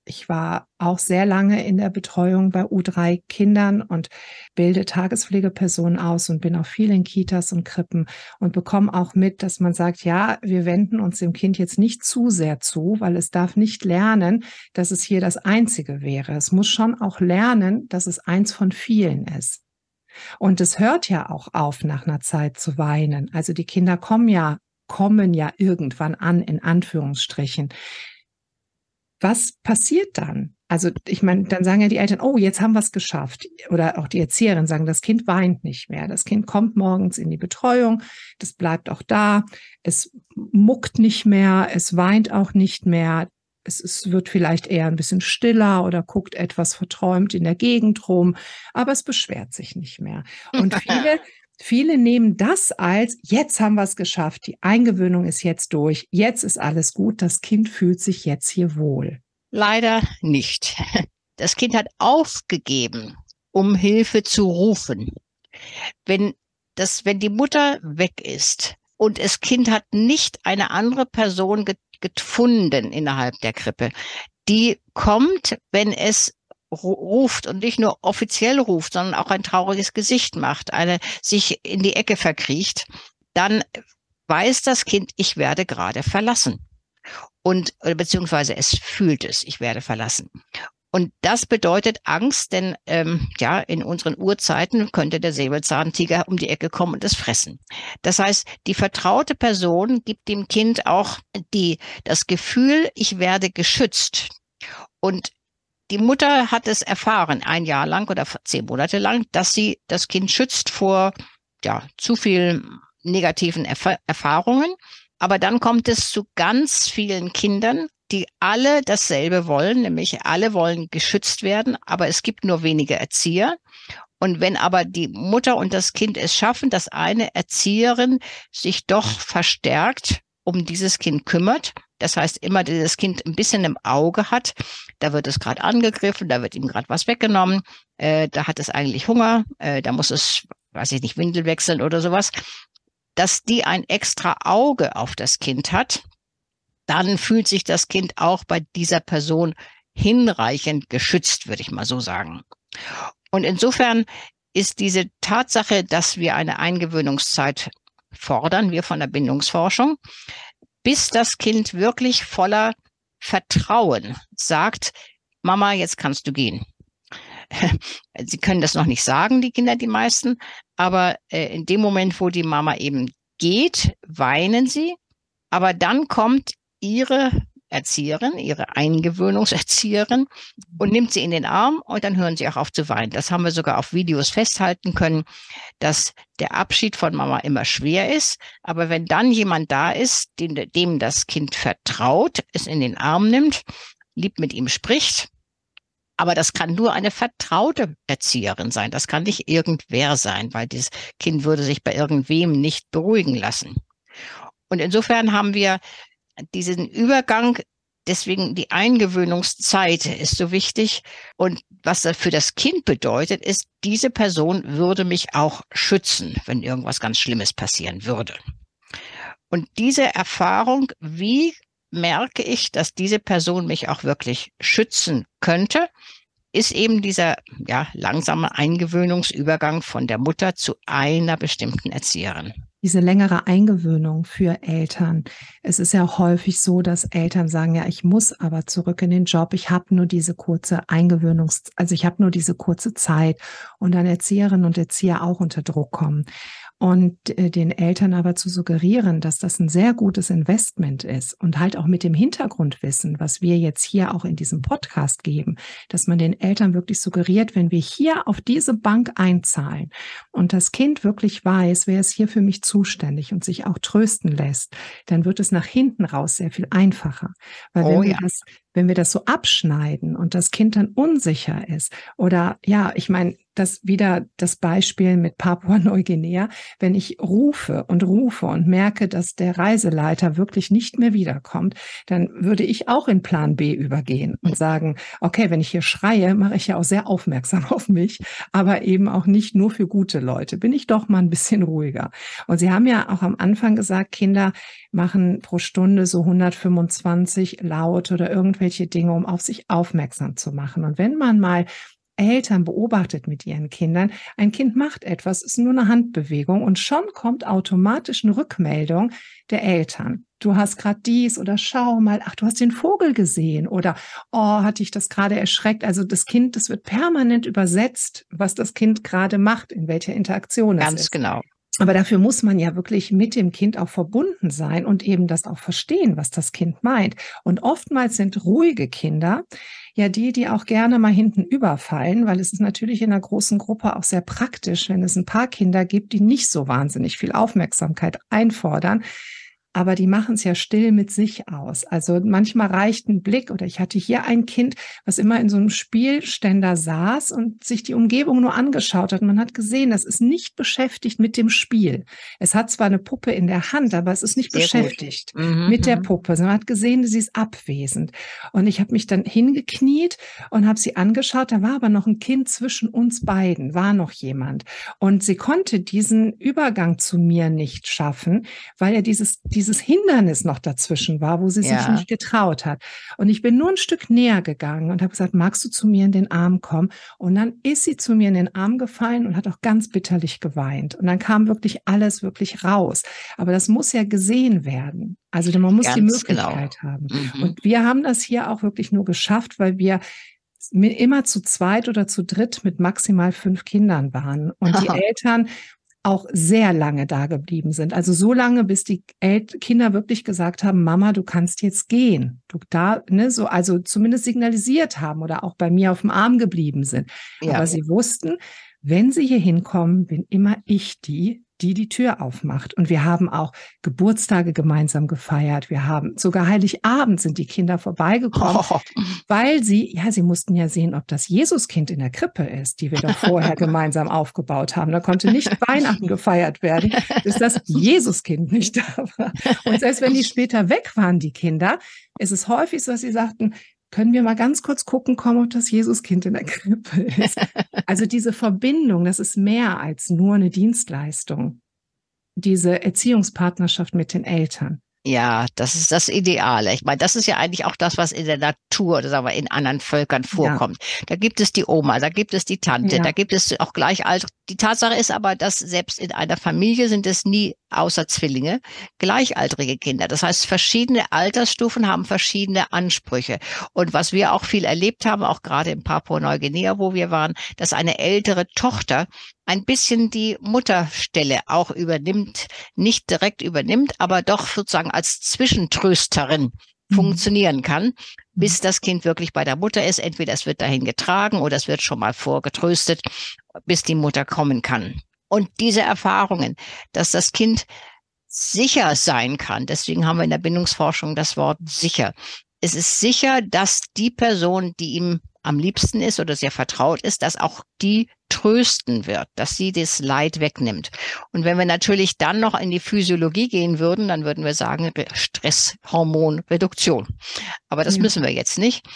ich war auch sehr lange in der Betreuung bei U3 Kindern und bilde Tagespflegepersonen aus und bin auch viel in Kitas und Krippen und bekomme auch mit, dass man sagt, ja, wir wenden uns dem Kind jetzt nicht zu sehr zu, weil es darf nicht lernen, dass es hier das Einzige wäre. Es muss schon auch lernen, dass es eins von vielen ist. Und es hört ja auch auf, nach einer Zeit zu weinen. Also die Kinder kommen ja kommen ja irgendwann an, in Anführungsstrichen was passiert dann? Also ich meine, dann sagen ja die Eltern, oh, jetzt haben wir es geschafft. Oder auch die Erzieherin sagen, das Kind weint nicht mehr. Das Kind kommt morgens in die Betreuung, das bleibt auch da, es muckt nicht mehr, es weint auch nicht mehr. Es, es wird vielleicht eher ein bisschen stiller oder guckt etwas verträumt in der Gegend rum, aber es beschwert sich nicht mehr. Und viele, Viele nehmen das als, jetzt haben wir es geschafft, die Eingewöhnung ist jetzt durch, jetzt ist alles gut, das Kind fühlt sich jetzt hier wohl. Leider nicht. Das Kind hat aufgegeben, um Hilfe zu rufen. Wenn das, wenn die Mutter weg ist und das Kind hat nicht eine andere Person gefunden innerhalb der Krippe, die kommt, wenn es ruft und nicht nur offiziell ruft, sondern auch ein trauriges Gesicht macht, eine sich in die Ecke verkriecht, dann weiß das Kind, ich werde gerade verlassen. Und beziehungsweise es fühlt es, ich werde verlassen. Und das bedeutet Angst, denn ähm, ja, in unseren Urzeiten könnte der Säbelzahntiger um die Ecke kommen und es fressen. Das heißt, die vertraute Person gibt dem Kind auch die, das Gefühl, ich werde geschützt. Und die Mutter hat es erfahren, ein Jahr lang oder zehn Monate lang, dass sie das Kind schützt vor ja, zu viel negativen Erf Erfahrungen. Aber dann kommt es zu ganz vielen Kindern, die alle dasselbe wollen, nämlich alle wollen geschützt werden, aber es gibt nur wenige Erzieher. Und wenn aber die Mutter und das Kind es schaffen, dass eine Erzieherin sich doch verstärkt um dieses Kind kümmert, das heißt, immer dieses Kind ein bisschen im Auge hat, da wird es gerade angegriffen, da wird ihm gerade was weggenommen, äh, da hat es eigentlich Hunger, äh, da muss es, weiß ich nicht, Windel wechseln oder sowas, dass die ein extra Auge auf das Kind hat, dann fühlt sich das Kind auch bei dieser Person hinreichend geschützt, würde ich mal so sagen. Und insofern ist diese Tatsache, dass wir eine Eingewöhnungszeit fordern, wir von der Bindungsforschung, bis das Kind wirklich voller Vertrauen sagt, Mama, jetzt kannst du gehen. Sie können das noch nicht sagen, die Kinder, die meisten, aber äh, in dem Moment, wo die Mama eben geht, weinen sie, aber dann kommt ihre Erzieherin, ihre Eingewöhnungserzieherin und nimmt sie in den Arm und dann hören sie auch auf zu weinen. Das haben wir sogar auf Videos festhalten können, dass der Abschied von Mama immer schwer ist. Aber wenn dann jemand da ist, dem, dem das Kind vertraut, es in den Arm nimmt, lieb mit ihm spricht, aber das kann nur eine vertraute Erzieherin sein. Das kann nicht irgendwer sein, weil dieses Kind würde sich bei irgendwem nicht beruhigen lassen. Und insofern haben wir diesen Übergang, deswegen die Eingewöhnungszeit ist so wichtig. Und was das für das Kind bedeutet, ist, diese Person würde mich auch schützen, wenn irgendwas ganz Schlimmes passieren würde. Und diese Erfahrung, wie merke ich, dass diese Person mich auch wirklich schützen könnte, ist eben dieser ja, langsame Eingewöhnungsübergang von der Mutter zu einer bestimmten Erzieherin diese längere Eingewöhnung für Eltern. Es ist ja häufig so, dass Eltern sagen, ja, ich muss aber zurück in den Job. Ich habe nur diese kurze Eingewöhnungs, also ich habe nur diese kurze Zeit und dann Erzieherinnen und Erzieher auch unter Druck kommen und äh, den Eltern aber zu suggerieren, dass das ein sehr gutes Investment ist und halt auch mit dem Hintergrundwissen, was wir jetzt hier auch in diesem Podcast geben, dass man den Eltern wirklich suggeriert, wenn wir hier auf diese Bank einzahlen und das Kind wirklich weiß, wer ist hier für mich zuständig und sich auch trösten lässt, dann wird es nach hinten raus sehr viel einfacher. Weil wenn oh, wir das wenn wir das so abschneiden und das Kind dann unsicher ist oder ja, ich meine, das wieder das Beispiel mit Papua-Neuguinea, wenn ich rufe und rufe und merke, dass der Reiseleiter wirklich nicht mehr wiederkommt, dann würde ich auch in Plan B übergehen und sagen, okay, wenn ich hier schreie, mache ich ja auch sehr aufmerksam auf mich, aber eben auch nicht nur für gute Leute. Bin ich doch mal ein bisschen ruhiger. Und Sie haben ja auch am Anfang gesagt, Kinder machen pro Stunde so 125 laut oder irgendwelche Dinge, um auf sich aufmerksam zu machen. Und wenn man mal Eltern beobachtet mit ihren Kindern, ein Kind macht etwas, ist nur eine Handbewegung und schon kommt automatisch eine Rückmeldung der Eltern. Du hast gerade dies oder schau mal, ach, du hast den Vogel gesehen oder oh, hat dich das gerade erschreckt. Also das Kind, das wird permanent übersetzt, was das Kind gerade macht, in welcher Interaktion es ist. Ganz genau. Aber dafür muss man ja wirklich mit dem Kind auch verbunden sein und eben das auch verstehen, was das Kind meint. Und oftmals sind ruhige Kinder ja die, die auch gerne mal hinten überfallen, weil es ist natürlich in einer großen Gruppe auch sehr praktisch, wenn es ein paar Kinder gibt, die nicht so wahnsinnig viel Aufmerksamkeit einfordern, aber die machen es ja still mit sich aus. Also manchmal reicht ein Blick oder ich hatte hier ein Kind, was immer in so einem Spielständer saß und sich die Umgebung nur angeschaut hat. Man hat gesehen, das ist nicht beschäftigt mit dem Spiel. Es hat zwar eine Puppe in der Hand, aber es ist nicht Sehr beschäftigt mhm. mit der mhm. Puppe. Man hat gesehen, sie ist abwesend. Und ich habe mich dann hingekniet und habe sie angeschaut. Da war aber noch ein Kind zwischen uns beiden, war noch jemand. Und sie konnte diesen Übergang zu mir nicht schaffen, weil er dieses, dieses dieses Hindernis noch dazwischen war, wo sie ja. sich nicht getraut hat. Und ich bin nur ein Stück näher gegangen und habe gesagt, magst du zu mir in den Arm kommen? Und dann ist sie zu mir in den Arm gefallen und hat auch ganz bitterlich geweint. Und dann kam wirklich alles wirklich raus. Aber das muss ja gesehen werden. Also man muss ganz die genau. Möglichkeit genau. haben. Mhm. Und wir haben das hier auch wirklich nur geschafft, weil wir immer zu zweit oder zu dritt mit maximal fünf Kindern waren. Und die Eltern auch sehr lange da geblieben sind. Also so lange, bis die El Kinder wirklich gesagt haben, Mama, du kannst jetzt gehen. Du da, ne, so, also zumindest signalisiert haben oder auch bei mir auf dem Arm geblieben sind. Ja. Aber sie wussten, wenn sie hier hinkommen, bin immer ich die, die die Tür aufmacht. Und wir haben auch Geburtstage gemeinsam gefeiert. Wir haben sogar Heiligabend sind die Kinder vorbeigekommen, oh. weil sie, ja, sie mussten ja sehen, ob das Jesuskind in der Krippe ist, die wir doch vorher gemeinsam aufgebaut haben. Da konnte nicht Weihnachten gefeiert werden, bis das Jesuskind nicht da war. Und selbst wenn die später weg waren, die Kinder, ist es häufig so, dass sie sagten, können wir mal ganz kurz gucken kommen, ob das Jesuskind in der Krippe ist. Also diese Verbindung, das ist mehr als nur eine Dienstleistung. Diese Erziehungspartnerschaft mit den Eltern. Ja, das ist das Ideale. Ich meine, das ist ja eigentlich auch das, was in der Natur oder sagen wir in anderen Völkern vorkommt. Ja. Da gibt es die Oma, da gibt es die Tante, ja. da gibt es auch gleich alt. Die Tatsache ist aber, dass selbst in einer Familie sind es nie außer Zwillinge gleichaltrige Kinder. Das heißt, verschiedene Altersstufen haben verschiedene Ansprüche. Und was wir auch viel erlebt haben, auch gerade in Papua-Neuguinea, wo wir waren, dass eine ältere Tochter ein bisschen die Mutterstelle auch übernimmt, nicht direkt übernimmt, aber doch sozusagen als Zwischentrösterin mhm. funktionieren kann, bis das Kind wirklich bei der Mutter ist. Entweder es wird dahin getragen oder es wird schon mal vorgetröstet, bis die Mutter kommen kann. Und diese Erfahrungen, dass das Kind sicher sein kann, deswegen haben wir in der Bindungsforschung das Wort sicher. Es ist sicher, dass die Person, die ihm am liebsten ist oder sehr vertraut ist, dass auch die trösten wird, dass sie das Leid wegnimmt. Und wenn wir natürlich dann noch in die Physiologie gehen würden, dann würden wir sagen Stresshormonreduktion. Aber das ja. müssen wir jetzt nicht.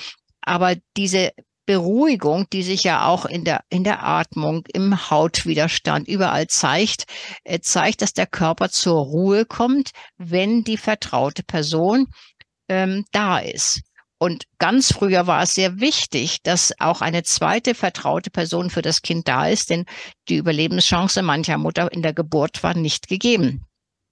Aber diese Beruhigung, die sich ja auch in der, in der Atmung, im Hautwiderstand überall zeigt, äh, zeigt, dass der Körper zur Ruhe kommt, wenn die vertraute Person ähm, da ist. Und ganz früher war es sehr wichtig, dass auch eine zweite vertraute Person für das Kind da ist, denn die Überlebenschance mancher Mutter in der Geburt war nicht gegeben.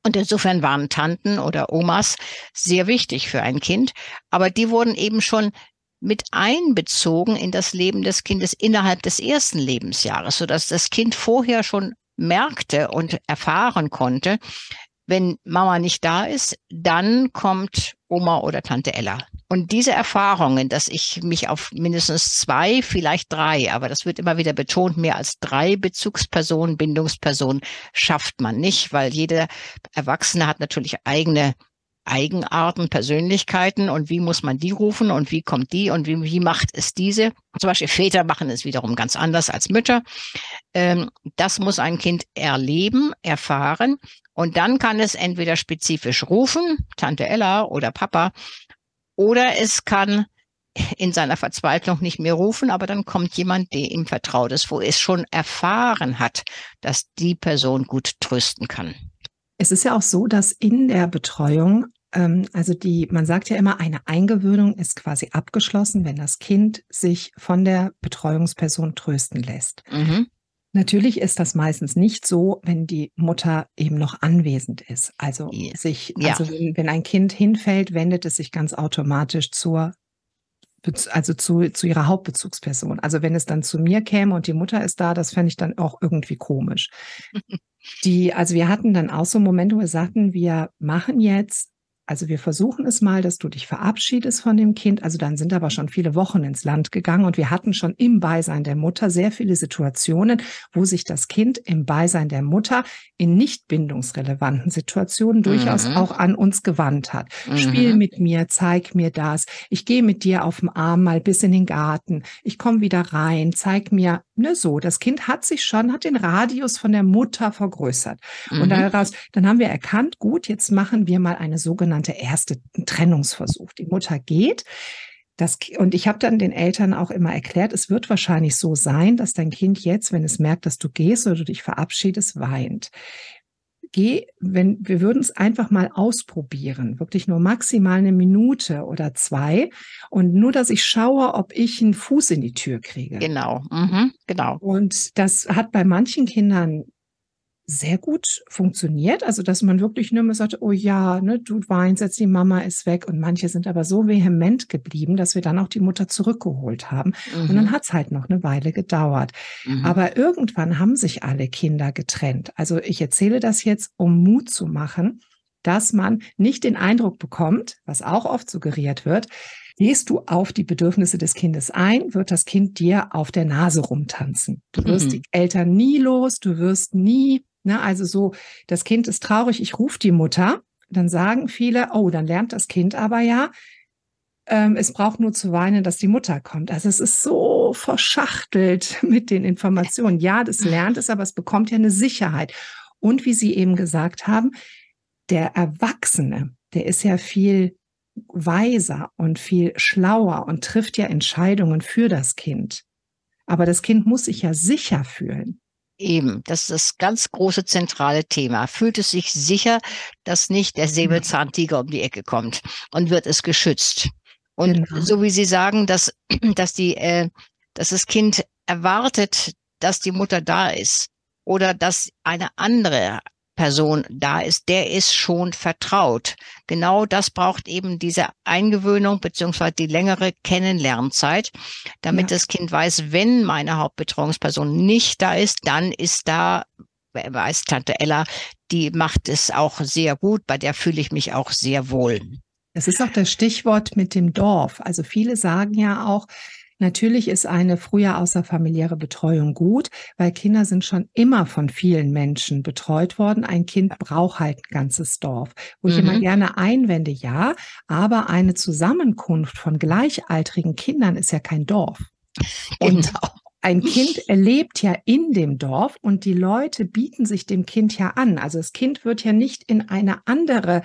Und insofern waren Tanten oder Omas sehr wichtig für ein Kind, aber die wurden eben schon mit einbezogen in das Leben des Kindes innerhalb des ersten Lebensjahres, sodass das Kind vorher schon merkte und erfahren konnte, wenn Mama nicht da ist, dann kommt Oma oder Tante Ella. Und diese Erfahrungen, dass ich mich auf mindestens zwei, vielleicht drei, aber das wird immer wieder betont, mehr als drei Bezugspersonen, Bindungspersonen schafft man nicht, weil jeder Erwachsene hat natürlich eigene Eigenarten, Persönlichkeiten und wie muss man die rufen und wie kommt die und wie, wie macht es diese. Zum Beispiel Väter machen es wiederum ganz anders als Mütter. Ähm, das muss ein Kind erleben, erfahren und dann kann es entweder spezifisch rufen, Tante Ella oder Papa, oder es kann in seiner Verzweiflung nicht mehr rufen, aber dann kommt jemand, der ihm vertraut ist, wo es schon erfahren hat, dass die Person gut trösten kann. Es ist ja auch so, dass in der Betreuung, also die, man sagt ja immer, eine Eingewöhnung ist quasi abgeschlossen, wenn das Kind sich von der Betreuungsperson trösten lässt. Mhm. Natürlich ist das meistens nicht so, wenn die Mutter eben noch anwesend ist. Also sich, ja. also wenn, wenn ein Kind hinfällt, wendet es sich ganz automatisch zur also zu, zu ihrer Hauptbezugsperson. Also wenn es dann zu mir käme und die Mutter ist da, das fände ich dann auch irgendwie komisch. Die, also wir hatten dann auch so Momente, wo wir sagten, wir machen jetzt also wir versuchen es mal, dass du dich verabschiedest von dem Kind. Also dann sind aber schon viele Wochen ins Land gegangen und wir hatten schon im Beisein der Mutter sehr viele Situationen, wo sich das Kind im Beisein der Mutter in nicht bindungsrelevanten Situationen durchaus mhm. auch an uns gewandt hat. Mhm. Spiel mit mir, zeig mir das. Ich gehe mit dir auf dem Arm mal bis in den Garten. Ich komme wieder rein, zeig mir, ne so. Das Kind hat sich schon, hat den Radius von der Mutter vergrößert. Mhm. Und daraus, dann haben wir erkannt, gut, jetzt machen wir mal eine sogenannte sogenannte erste Trennungsversuch. Die Mutter geht. Das, und ich habe dann den Eltern auch immer erklärt, es wird wahrscheinlich so sein, dass dein Kind jetzt, wenn es merkt, dass du gehst oder du dich verabschiedest, weint. Geh, wenn wir würden es einfach mal ausprobieren, wirklich nur maximal eine Minute oder zwei und nur, dass ich schaue, ob ich einen Fuß in die Tür kriege. Genau, mhm, genau. Und das hat bei manchen Kindern sehr gut funktioniert. Also, dass man wirklich nur mal sagt, oh ja, ne, du weinst jetzt, die Mama ist weg. Und manche sind aber so vehement geblieben, dass wir dann auch die Mutter zurückgeholt haben. Mhm. Und dann mhm. hat's halt noch eine Weile gedauert. Mhm. Aber irgendwann haben sich alle Kinder getrennt. Also ich erzähle das jetzt, um Mut zu machen, dass man nicht den Eindruck bekommt, was auch oft suggeriert wird, Gehst du auf die Bedürfnisse des Kindes ein, wird das Kind dir auf der Nase rumtanzen. Du wirst mhm. die Eltern nie los, du wirst nie Ne? Also so, das Kind ist traurig, ich rufe die Mutter. Dann sagen viele, oh, dann lernt das Kind aber ja, ähm, es braucht nur zu weinen, dass die Mutter kommt. Also es ist so verschachtelt mit den Informationen. Ja, das lernt es, aber es bekommt ja eine Sicherheit. Und wie Sie eben gesagt haben, der Erwachsene, der ist ja viel weiser und viel schlauer und trifft ja Entscheidungen für das Kind. Aber das Kind muss sich ja sicher fühlen. Eben, das ist das ganz große zentrale Thema. Fühlt es sich sicher, dass nicht der Säbelzahntiger um die Ecke kommt und wird es geschützt? Und genau. so wie Sie sagen, dass, dass die, äh, dass das Kind erwartet, dass die Mutter da ist oder dass eine andere Person da ist, der ist schon vertraut. Genau das braucht eben diese Eingewöhnung beziehungsweise die längere Kennenlernzeit, damit ja. das Kind weiß, wenn meine Hauptbetreuungsperson nicht da ist, dann ist da, weiß Tante Ella, die macht es auch sehr gut, bei der fühle ich mich auch sehr wohl. Das ist auch das Stichwort mit dem Dorf. Also viele sagen ja auch, Natürlich ist eine früher außerfamiliäre Betreuung gut, weil Kinder sind schon immer von vielen Menschen betreut worden. Ein Kind braucht halt ein ganzes Dorf. Wo mhm. ich immer mhm. gerne einwende, ja, aber eine Zusammenkunft von gleichaltrigen Kindern ist ja kein Dorf. Und genau. ein Kind erlebt ja in dem Dorf und die Leute bieten sich dem Kind ja an. Also das Kind wird ja nicht in eine andere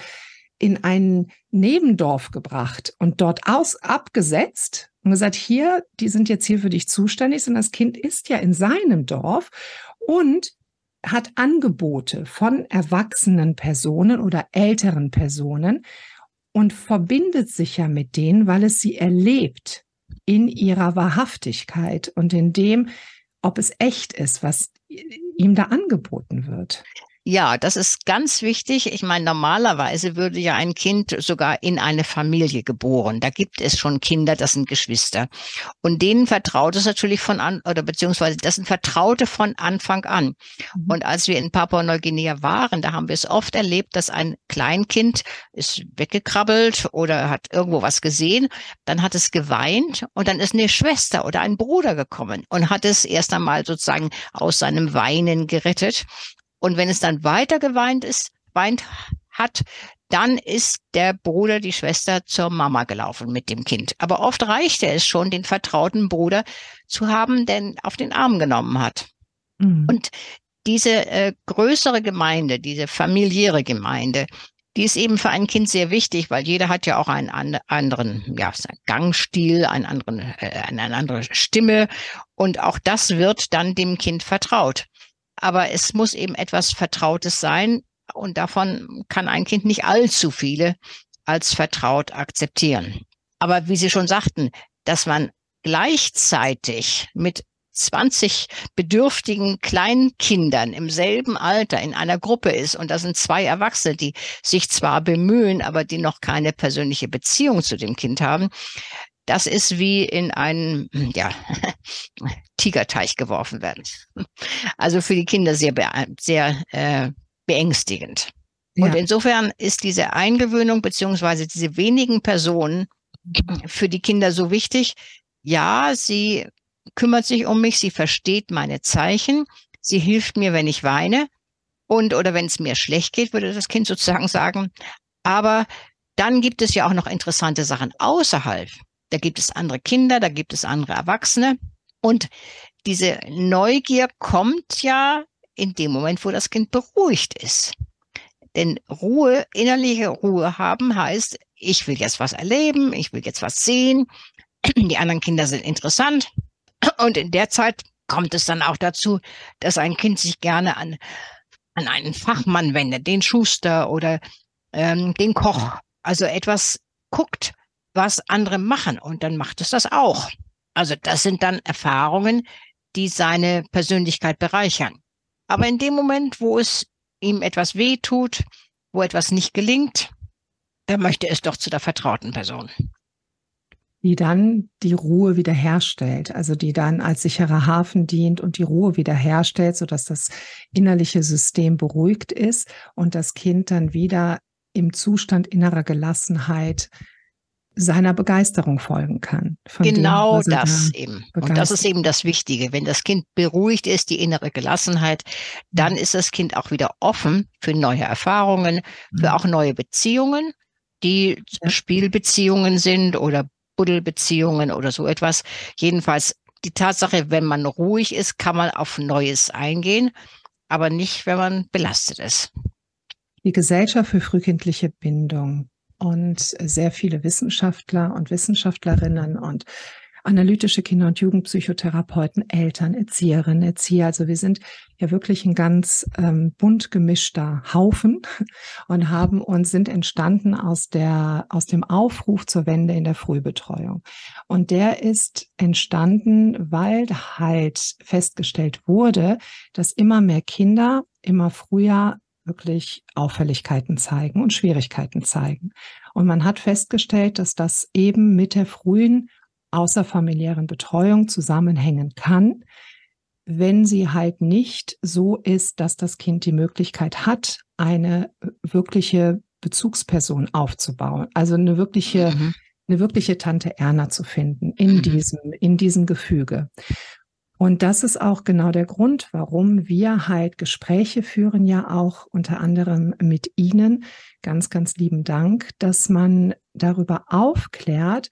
in ein Nebendorf gebracht und dort aus abgesetzt und gesagt, hier, die sind jetzt hier für dich zuständig, sondern das Kind ist ja in seinem Dorf und hat Angebote von erwachsenen Personen oder älteren Personen und verbindet sich ja mit denen, weil es sie erlebt in ihrer Wahrhaftigkeit und in dem, ob es echt ist, was ihm da angeboten wird. Ja, das ist ganz wichtig. Ich meine, normalerweise würde ja ein Kind sogar in eine Familie geboren. Da gibt es schon Kinder, das sind Geschwister. Und denen vertraut es natürlich von an, oder beziehungsweise das sind Vertraute von Anfang an. Mhm. Und als wir in Papua-Neuguinea waren, da haben wir es oft erlebt, dass ein Kleinkind ist weggekrabbelt oder hat irgendwo was gesehen, dann hat es geweint und dann ist eine Schwester oder ein Bruder gekommen und hat es erst einmal sozusagen aus seinem Weinen gerettet. Und wenn es dann weiter geweint ist, weint hat, dann ist der Bruder, die Schwester zur Mama gelaufen mit dem Kind. Aber oft reichte es schon, den vertrauten Bruder zu haben, der auf den Arm genommen hat. Mhm. Und diese äh, größere Gemeinde, diese familiäre Gemeinde, die ist eben für ein Kind sehr wichtig, weil jeder hat ja auch einen anderen ja, Gangstil, einen anderen, äh, eine andere Stimme und auch das wird dann dem Kind vertraut. Aber es muss eben etwas Vertrautes sein und davon kann ein Kind nicht allzu viele als vertraut akzeptieren. Aber wie Sie schon sagten, dass man gleichzeitig mit 20 bedürftigen Kleinkindern im selben Alter in einer Gruppe ist und da sind zwei Erwachsene, die sich zwar bemühen, aber die noch keine persönliche Beziehung zu dem Kind haben, das ist wie in einen ja, Tigerteich geworfen werden. Also für die Kinder sehr, sehr äh, beängstigend. Ja. Und insofern ist diese Eingewöhnung beziehungsweise diese wenigen Personen für die Kinder so wichtig. Ja, sie kümmert sich um mich, sie versteht meine Zeichen, sie hilft mir, wenn ich weine und oder wenn es mir schlecht geht, würde das Kind sozusagen sagen. Aber dann gibt es ja auch noch interessante Sachen außerhalb. Da gibt es andere Kinder, da gibt es andere Erwachsene und diese Neugier kommt ja in dem Moment, wo das Kind beruhigt ist. Denn Ruhe, innerliche Ruhe haben heißt, ich will jetzt was erleben, ich will jetzt was sehen, die anderen Kinder sind interessant, und in der Zeit kommt es dann auch dazu, dass ein Kind sich gerne an, an einen Fachmann wendet, den Schuster oder ähm, den Koch. Also etwas guckt, was andere machen und dann macht es das auch. Also das sind dann Erfahrungen, die seine Persönlichkeit bereichern. Aber in dem Moment, wo es ihm etwas weh tut, wo etwas nicht gelingt, da möchte es doch zu der vertrauten Person die dann die Ruhe wiederherstellt, also die dann als sicherer Hafen dient und die Ruhe wiederherstellt, sodass das innerliche System beruhigt ist und das Kind dann wieder im Zustand innerer Gelassenheit seiner Begeisterung folgen kann. genau dem, das eben. Und das ist eben das Wichtige. Wenn das Kind beruhigt ist, die innere Gelassenheit, dann ist das Kind auch wieder offen für neue Erfahrungen, für mhm. auch neue Beziehungen, die ja. Spielbeziehungen sind oder Buddelbeziehungen oder so etwas. Jedenfalls die Tatsache, wenn man ruhig ist, kann man auf Neues eingehen, aber nicht, wenn man belastet ist. Die Gesellschaft für frühkindliche Bindung und sehr viele Wissenschaftler und Wissenschaftlerinnen und analytische Kinder- und Jugendpsychotherapeuten, Eltern, Erzieherinnen, Erzieher. Also wir sind ja wirklich ein ganz ähm, bunt gemischter Haufen und haben uns sind entstanden aus der aus dem Aufruf zur Wende in der Frühbetreuung. Und der ist entstanden, weil halt festgestellt wurde, dass immer mehr Kinder immer früher wirklich Auffälligkeiten zeigen und Schwierigkeiten zeigen. Und man hat festgestellt, dass das eben mit der frühen außerfamiliären Betreuung zusammenhängen kann, wenn sie halt nicht so ist, dass das Kind die Möglichkeit hat, eine wirkliche Bezugsperson aufzubauen, also eine wirkliche, mhm. eine wirkliche Tante Erna zu finden in mhm. diesem, in diesem Gefüge. Und das ist auch genau der Grund, warum wir halt Gespräche führen, ja auch unter anderem mit Ihnen. Ganz, ganz lieben Dank, dass man darüber aufklärt,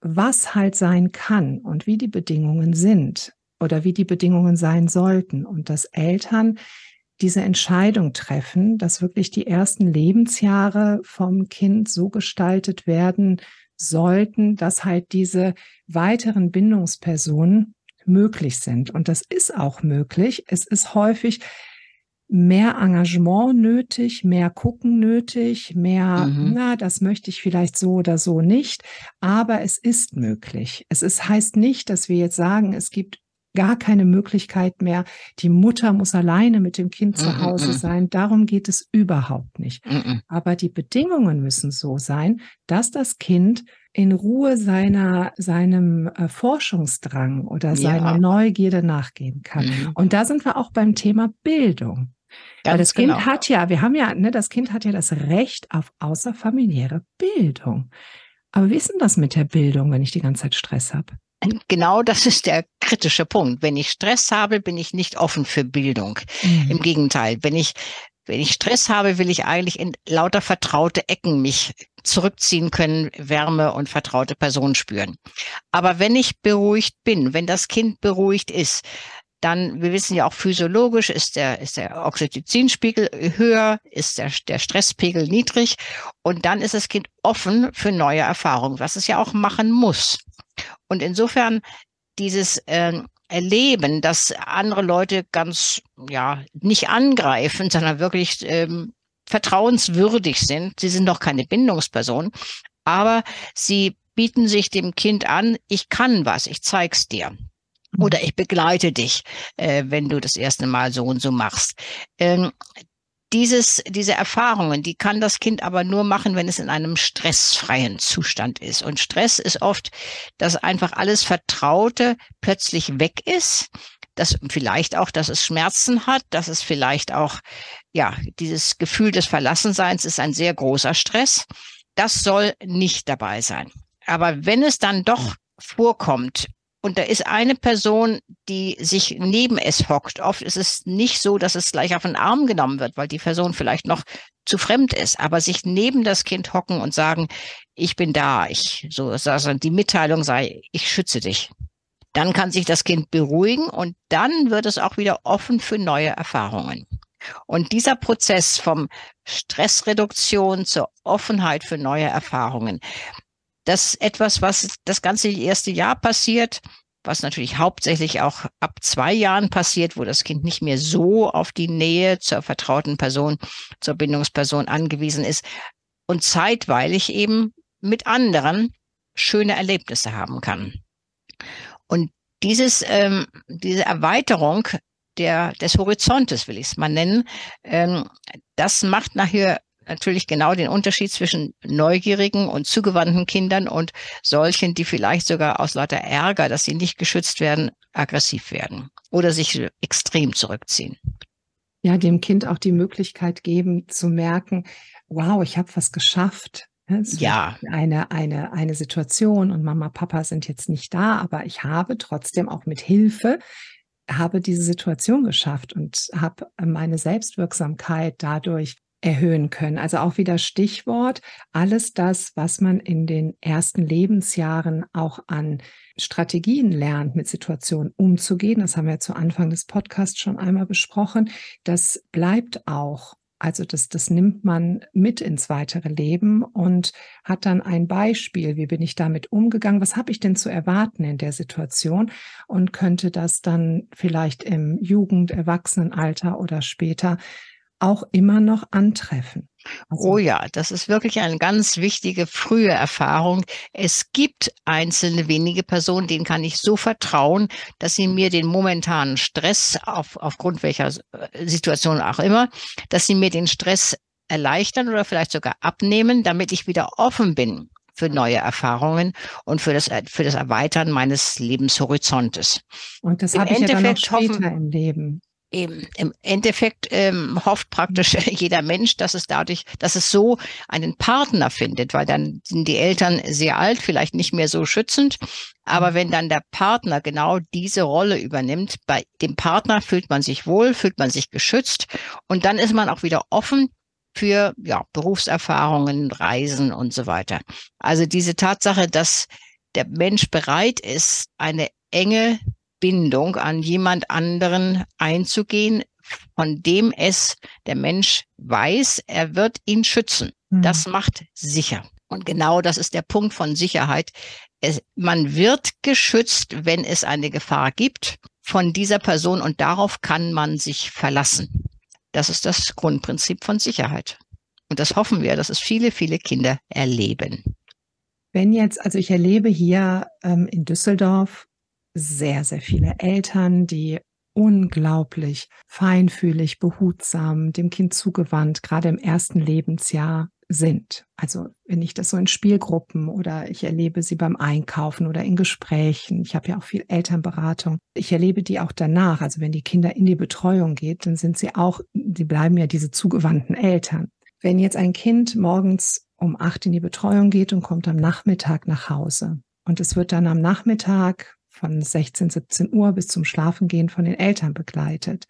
was halt sein kann und wie die Bedingungen sind oder wie die Bedingungen sein sollten und dass Eltern diese Entscheidung treffen, dass wirklich die ersten Lebensjahre vom Kind so gestaltet werden sollten, dass halt diese weiteren Bindungspersonen möglich sind. Und das ist auch möglich. Es ist häufig mehr Engagement nötig, mehr gucken nötig, mehr, mhm. na, das möchte ich vielleicht so oder so nicht, aber es ist möglich. Es ist, heißt nicht, dass wir jetzt sagen, es gibt gar keine Möglichkeit mehr. Die Mutter muss alleine mit dem Kind zu Hause sein. Darum geht es überhaupt nicht. Aber die Bedingungen müssen so sein, dass das Kind in Ruhe seiner, seinem äh, Forschungsdrang oder seiner ja. Neugierde nachgehen kann. Mhm. Und da sind wir auch beim Thema Bildung. Ganz Weil das Kind genau. hat ja, wir haben ja, ne, das Kind hat ja das Recht auf außerfamiliäre Bildung. Aber wie ist denn das mit der Bildung, wenn ich die ganze Zeit Stress habe? Genau das ist der kritische Punkt. Wenn ich Stress habe, bin ich nicht offen für Bildung. Mhm. Im Gegenteil, wenn ich Wenn ich Stress habe, will ich eigentlich in lauter vertraute Ecken mich zurückziehen können, Wärme und vertraute Personen spüren. Aber wenn ich beruhigt bin, wenn das Kind beruhigt ist, dann, wir wissen ja auch physiologisch, ist der, ist der Oxytocinspiegel höher, ist der, der Stresspegel niedrig und dann ist das Kind offen für neue Erfahrungen, was es ja auch machen muss. Und insofern dieses äh, Erleben, dass andere Leute ganz, ja, nicht angreifen, sondern wirklich ähm, vertrauenswürdig sind. Sie sind noch keine Bindungsperson, aber sie bieten sich dem Kind an, ich kann was, ich zeig's dir. Mhm. Oder ich begleite dich, äh, wenn du das erste Mal so und so machst. Ähm, dieses, diese Erfahrungen, die kann das Kind aber nur machen, wenn es in einem stressfreien Zustand ist. Und Stress ist oft, dass einfach alles Vertraute plötzlich weg ist. dass vielleicht auch, dass es Schmerzen hat, dass es vielleicht auch, ja, dieses Gefühl des Verlassenseins ist ein sehr großer Stress. Das soll nicht dabei sein. Aber wenn es dann doch vorkommt, und da ist eine Person, die sich neben es hockt. Oft ist es nicht so, dass es gleich auf den Arm genommen wird, weil die Person vielleicht noch zu fremd ist, aber sich neben das Kind hocken und sagen, ich bin da, ich, so, also die Mitteilung sei, ich schütze dich. Dann kann sich das Kind beruhigen und dann wird es auch wieder offen für neue Erfahrungen. Und dieser Prozess vom Stressreduktion zur Offenheit für neue Erfahrungen, das etwas, was das ganze erste Jahr passiert, was natürlich hauptsächlich auch ab zwei Jahren passiert, wo das Kind nicht mehr so auf die Nähe zur vertrauten Person, zur Bindungsperson angewiesen ist und zeitweilig eben mit anderen schöne Erlebnisse haben kann. Und dieses, ähm, diese Erweiterung der, des Horizontes, will ich es mal nennen, ähm, das macht nachher natürlich genau den Unterschied zwischen neugierigen und zugewandten Kindern und solchen, die vielleicht sogar aus lauter Ärger, dass sie nicht geschützt werden, aggressiv werden oder sich extrem zurückziehen. Ja, dem Kind auch die Möglichkeit geben zu merken, wow, ich habe was geschafft. Es ja. Eine, eine, eine Situation und Mama, Papa sind jetzt nicht da, aber ich habe trotzdem auch mit Hilfe habe diese Situation geschafft und habe meine Selbstwirksamkeit dadurch erhöhen können. Also auch wieder Stichwort, alles das, was man in den ersten Lebensjahren auch an Strategien lernt, mit Situationen umzugehen. Das haben wir zu Anfang des Podcasts schon einmal besprochen. Das bleibt auch. Also das, das nimmt man mit ins weitere Leben und hat dann ein Beispiel, wie bin ich damit umgegangen, was habe ich denn zu erwarten in der Situation und könnte das dann vielleicht im Jugend-, Erwachsenenalter oder später auch immer noch antreffen. Also, oh ja, das ist wirklich eine ganz wichtige frühe Erfahrung. Es gibt einzelne wenige Personen, denen kann ich so vertrauen, dass sie mir den momentanen Stress auf, aufgrund welcher äh, Situation auch immer, dass sie mir den Stress erleichtern oder vielleicht sogar abnehmen, damit ich wieder offen bin für neue Erfahrungen und für das, für das Erweitern meines Lebenshorizontes. Und das habe ich ja dann noch später hoffen, im Leben eben im Endeffekt ähm, hofft praktisch jeder Mensch, dass es dadurch, dass es so einen Partner findet, weil dann sind die Eltern sehr alt, vielleicht nicht mehr so schützend. Aber wenn dann der Partner genau diese Rolle übernimmt, bei dem Partner fühlt man sich wohl, fühlt man sich geschützt und dann ist man auch wieder offen für ja, Berufserfahrungen, Reisen und so weiter. Also diese Tatsache, dass der Mensch bereit ist, eine enge Bindung an jemand anderen einzugehen, von dem es der Mensch weiß, er wird ihn schützen. Mhm. Das macht sicher. Und genau das ist der Punkt von Sicherheit. Es, man wird geschützt, wenn es eine Gefahr gibt von dieser Person und darauf kann man sich verlassen. Das ist das Grundprinzip von Sicherheit. Und das hoffen wir, dass es viele, viele Kinder erleben. Wenn jetzt, also ich erlebe hier ähm, in Düsseldorf sehr, sehr viele Eltern, die unglaublich feinfühlig, behutsam, dem Kind zugewandt, gerade im ersten Lebensjahr sind. Also wenn ich das so in Spielgruppen oder ich erlebe sie beim Einkaufen oder in Gesprächen. Ich habe ja auch viel Elternberatung. Ich erlebe die auch danach. Also wenn die Kinder in die Betreuung geht, dann sind sie auch, die bleiben ja diese zugewandten Eltern. Wenn jetzt ein Kind morgens um acht in die Betreuung geht und kommt am Nachmittag nach Hause und es wird dann am Nachmittag von 16, 17 Uhr bis zum Schlafengehen von den Eltern begleitet.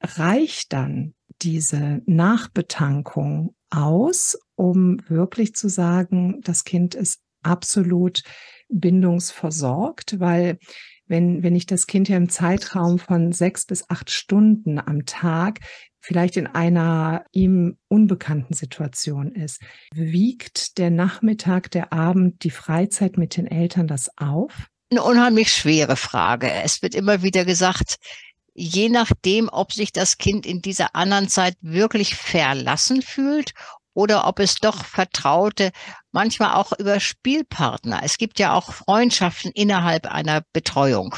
Reicht dann diese Nachbetankung aus, um wirklich zu sagen, das Kind ist absolut bindungsversorgt, weil wenn, wenn ich das Kind ja im Zeitraum von sechs bis acht Stunden am Tag vielleicht in einer ihm unbekannten Situation ist, wiegt der Nachmittag, der Abend, die Freizeit mit den Eltern das auf? Eine unheimlich schwere Frage. Es wird immer wieder gesagt, je nachdem, ob sich das Kind in dieser anderen Zeit wirklich verlassen fühlt oder ob es doch Vertraute, manchmal auch über Spielpartner. Es gibt ja auch Freundschaften innerhalb einer Betreuung.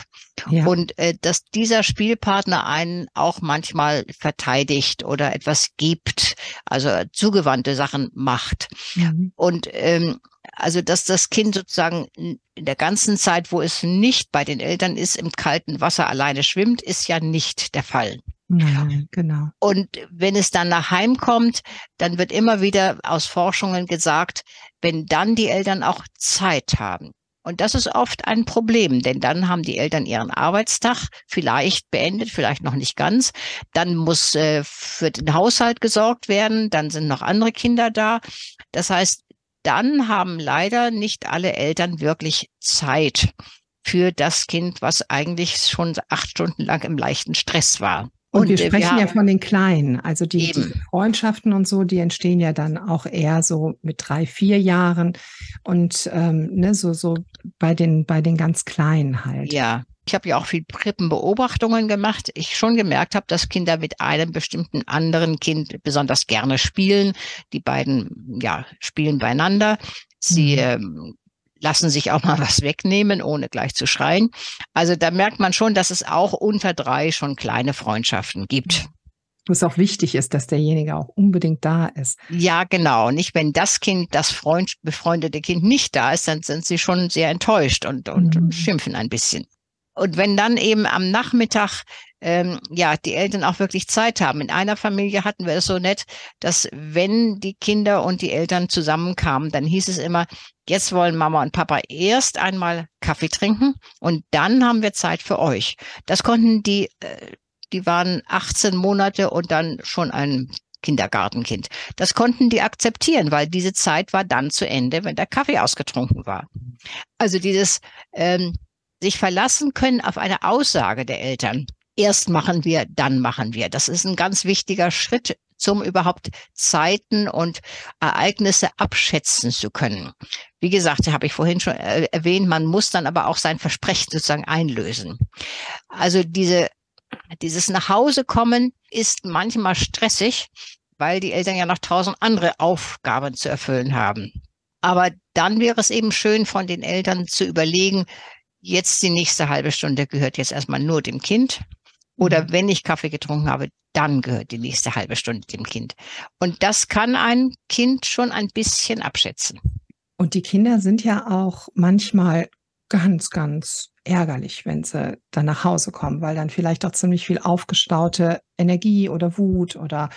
Ja. Und äh, dass dieser Spielpartner einen auch manchmal verteidigt oder etwas gibt, also zugewandte Sachen macht. Mhm. Und ähm, also dass das Kind sozusagen in der ganzen Zeit, wo es nicht bei den Eltern ist, im kalten Wasser alleine schwimmt, ist ja nicht der Fall. Ja, genau. Und wenn es dann nach Heim kommt, dann wird immer wieder aus Forschungen gesagt, wenn dann die Eltern auch Zeit haben. Und das ist oft ein Problem, denn dann haben die Eltern ihren Arbeitstag vielleicht beendet, vielleicht noch nicht ganz. Dann muss äh, für den Haushalt gesorgt werden, dann sind noch andere Kinder da. Das heißt, dann haben leider nicht alle Eltern wirklich Zeit für das Kind, was eigentlich schon acht Stunden lang im leichten Stress war. Und, und wir sprechen wir ja von den Kleinen. Also die, die, Freundschaften und so, die entstehen ja dann auch eher so mit drei, vier Jahren und ähm, ne, so, so bei den, bei den ganz Kleinen halt. Ja. Ich habe ja auch viel Krippenbeobachtungen gemacht. Ich schon gemerkt habe, dass Kinder mit einem bestimmten anderen Kind besonders gerne spielen. Die beiden ja spielen beieinander. Sie mhm. ähm, lassen sich auch mal was wegnehmen, ohne gleich zu schreien. Also da merkt man schon, dass es auch unter drei schon kleine Freundschaften gibt. Wo es auch wichtig ist, dass derjenige auch unbedingt da ist. Ja, genau. Nicht, wenn das Kind, das Freund, befreundete Kind nicht da ist, dann sind sie schon sehr enttäuscht und, und mhm. schimpfen ein bisschen. Und wenn dann eben am Nachmittag ähm, ja die Eltern auch wirklich Zeit haben. In einer Familie hatten wir es so nett, dass wenn die Kinder und die Eltern zusammenkamen, dann hieß es immer, jetzt wollen Mama und Papa erst einmal Kaffee trinken und dann haben wir Zeit für euch. Das konnten die, äh, die waren 18 Monate und dann schon ein Kindergartenkind. Das konnten die akzeptieren, weil diese Zeit war dann zu Ende, wenn der Kaffee ausgetrunken war. Also dieses ähm, sich verlassen können auf eine Aussage der Eltern. Erst machen wir, dann machen wir. Das ist ein ganz wichtiger Schritt, zum überhaupt Zeiten und Ereignisse abschätzen zu können. Wie gesagt, habe ich vorhin schon erwähnt, man muss dann aber auch sein Versprechen sozusagen einlösen. Also diese, dieses Nachhausekommen ist manchmal stressig, weil die Eltern ja noch tausend andere Aufgaben zu erfüllen haben. Aber dann wäre es eben schön von den Eltern zu überlegen, jetzt die nächste halbe Stunde gehört jetzt erstmal nur dem Kind. Oder mhm. wenn ich Kaffee getrunken habe, dann gehört die nächste halbe Stunde dem Kind. Und das kann ein Kind schon ein bisschen abschätzen. Und die Kinder sind ja auch manchmal ganz, ganz ärgerlich, wenn sie dann nach Hause kommen, weil dann vielleicht auch ziemlich viel aufgestaute Energie oder Wut oder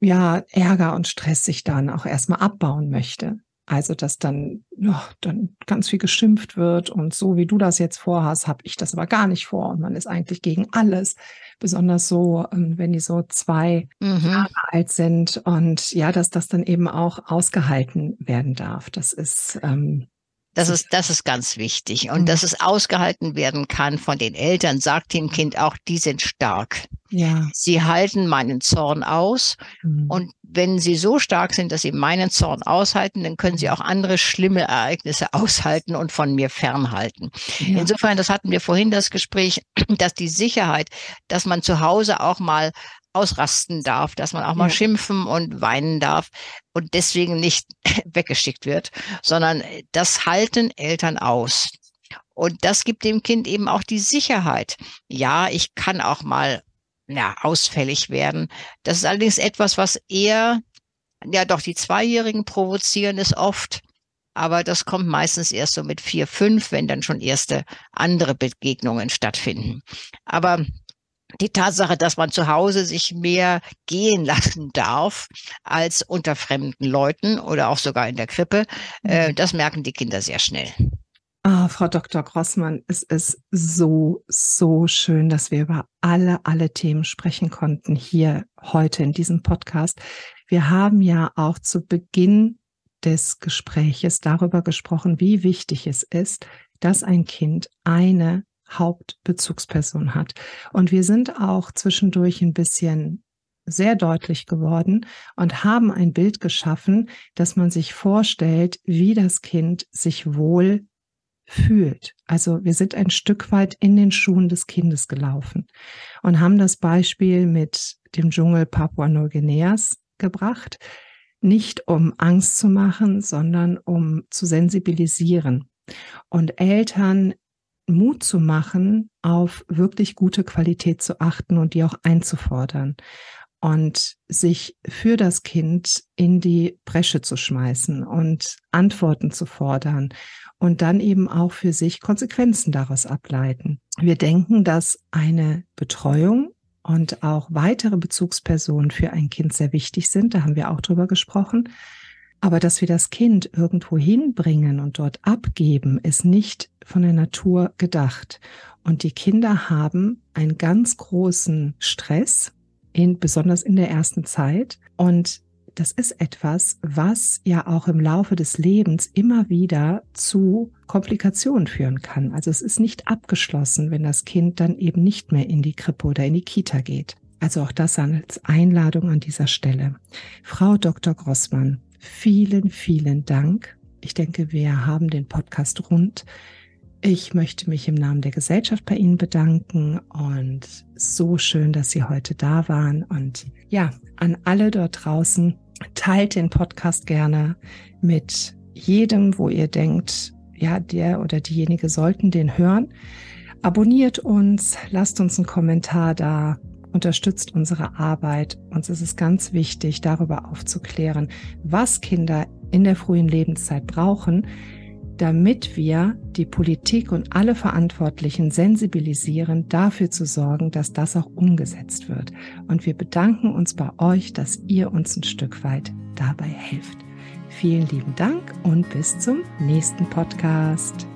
ja, Ärger und Stress sich dann auch erstmal abbauen möchte. Also, dass dann, ja, dann ganz viel geschimpft wird und so wie du das jetzt vorhast, habe ich das aber gar nicht vor und man ist eigentlich gegen alles. Besonders so, ähm, wenn die so zwei mhm. Jahre alt sind und ja, dass das dann eben auch ausgehalten werden darf. Das ist ähm, das ist, das ist ganz wichtig. Und mhm. dass es ausgehalten werden kann von den Eltern, sagt dem Kind auch, die sind stark. Ja. Sie halten meinen Zorn aus. Mhm. Und wenn sie so stark sind, dass sie meinen Zorn aushalten, dann können sie auch andere schlimme Ereignisse aushalten und von mir fernhalten. Ja. Insofern, das hatten wir vorhin das Gespräch, dass die Sicherheit, dass man zu Hause auch mal ausrasten darf, dass man auch mal ja. schimpfen und weinen darf und deswegen nicht weggeschickt wird, sondern das halten Eltern aus. Und das gibt dem Kind eben auch die Sicherheit. Ja, ich kann auch mal ja, ausfällig werden. Das ist allerdings etwas, was eher, ja doch, die Zweijährigen provozieren es oft. Aber das kommt meistens erst so mit vier, fünf, wenn dann schon erste andere Begegnungen stattfinden. Aber die Tatsache, dass man zu Hause sich mehr gehen lassen darf als unter fremden Leuten oder auch sogar in der Krippe, äh, mhm. das merken die Kinder sehr schnell. Oh, Frau Dr. Grossmann, es ist so, so schön, dass wir über alle, alle Themen sprechen konnten hier heute in diesem Podcast. Wir haben ja auch zu Beginn des Gespräches darüber gesprochen, wie wichtig es ist, dass ein Kind eine Hauptbezugsperson hat. Und wir sind auch zwischendurch ein bisschen sehr deutlich geworden und haben ein Bild geschaffen, dass man sich vorstellt, wie das Kind sich wohl fühlt. Also wir sind ein Stück weit in den Schuhen des Kindes gelaufen und haben das Beispiel mit dem Dschungel Papua-Neuguineas gebracht, nicht um Angst zu machen, sondern um zu sensibilisieren und Eltern Mut zu machen, auf wirklich gute Qualität zu achten und die auch einzufordern und sich für das Kind in die Bresche zu schmeißen und Antworten zu fordern und dann eben auch für sich Konsequenzen daraus ableiten. Wir denken, dass eine Betreuung und auch weitere Bezugspersonen für ein Kind sehr wichtig sind. Da haben wir auch drüber gesprochen. Aber dass wir das Kind irgendwo hinbringen und dort abgeben, ist nicht von der Natur gedacht. Und die Kinder haben einen ganz großen Stress, in, besonders in der ersten Zeit. Und das ist etwas, was ja auch im Laufe des Lebens immer wieder zu Komplikationen führen kann. Also es ist nicht abgeschlossen, wenn das Kind dann eben nicht mehr in die Krippe oder in die Kita geht. Also auch das als Einladung an dieser Stelle. Frau Dr. Grossmann, vielen, vielen Dank. Ich denke, wir haben den Podcast rund. Ich möchte mich im Namen der Gesellschaft bei Ihnen bedanken und so schön, dass Sie heute da waren. Und ja, an alle dort draußen, teilt den Podcast gerne mit jedem, wo ihr denkt, ja, der oder diejenige sollten den hören. Abonniert uns, lasst uns einen Kommentar da, unterstützt unsere Arbeit. Uns ist es ganz wichtig, darüber aufzuklären, was Kinder in der frühen Lebenszeit brauchen, damit wir die Politik und alle Verantwortlichen sensibilisieren, dafür zu sorgen, dass das auch umgesetzt wird. Und wir bedanken uns bei euch, dass ihr uns ein Stück weit dabei helft. Vielen lieben Dank und bis zum nächsten Podcast.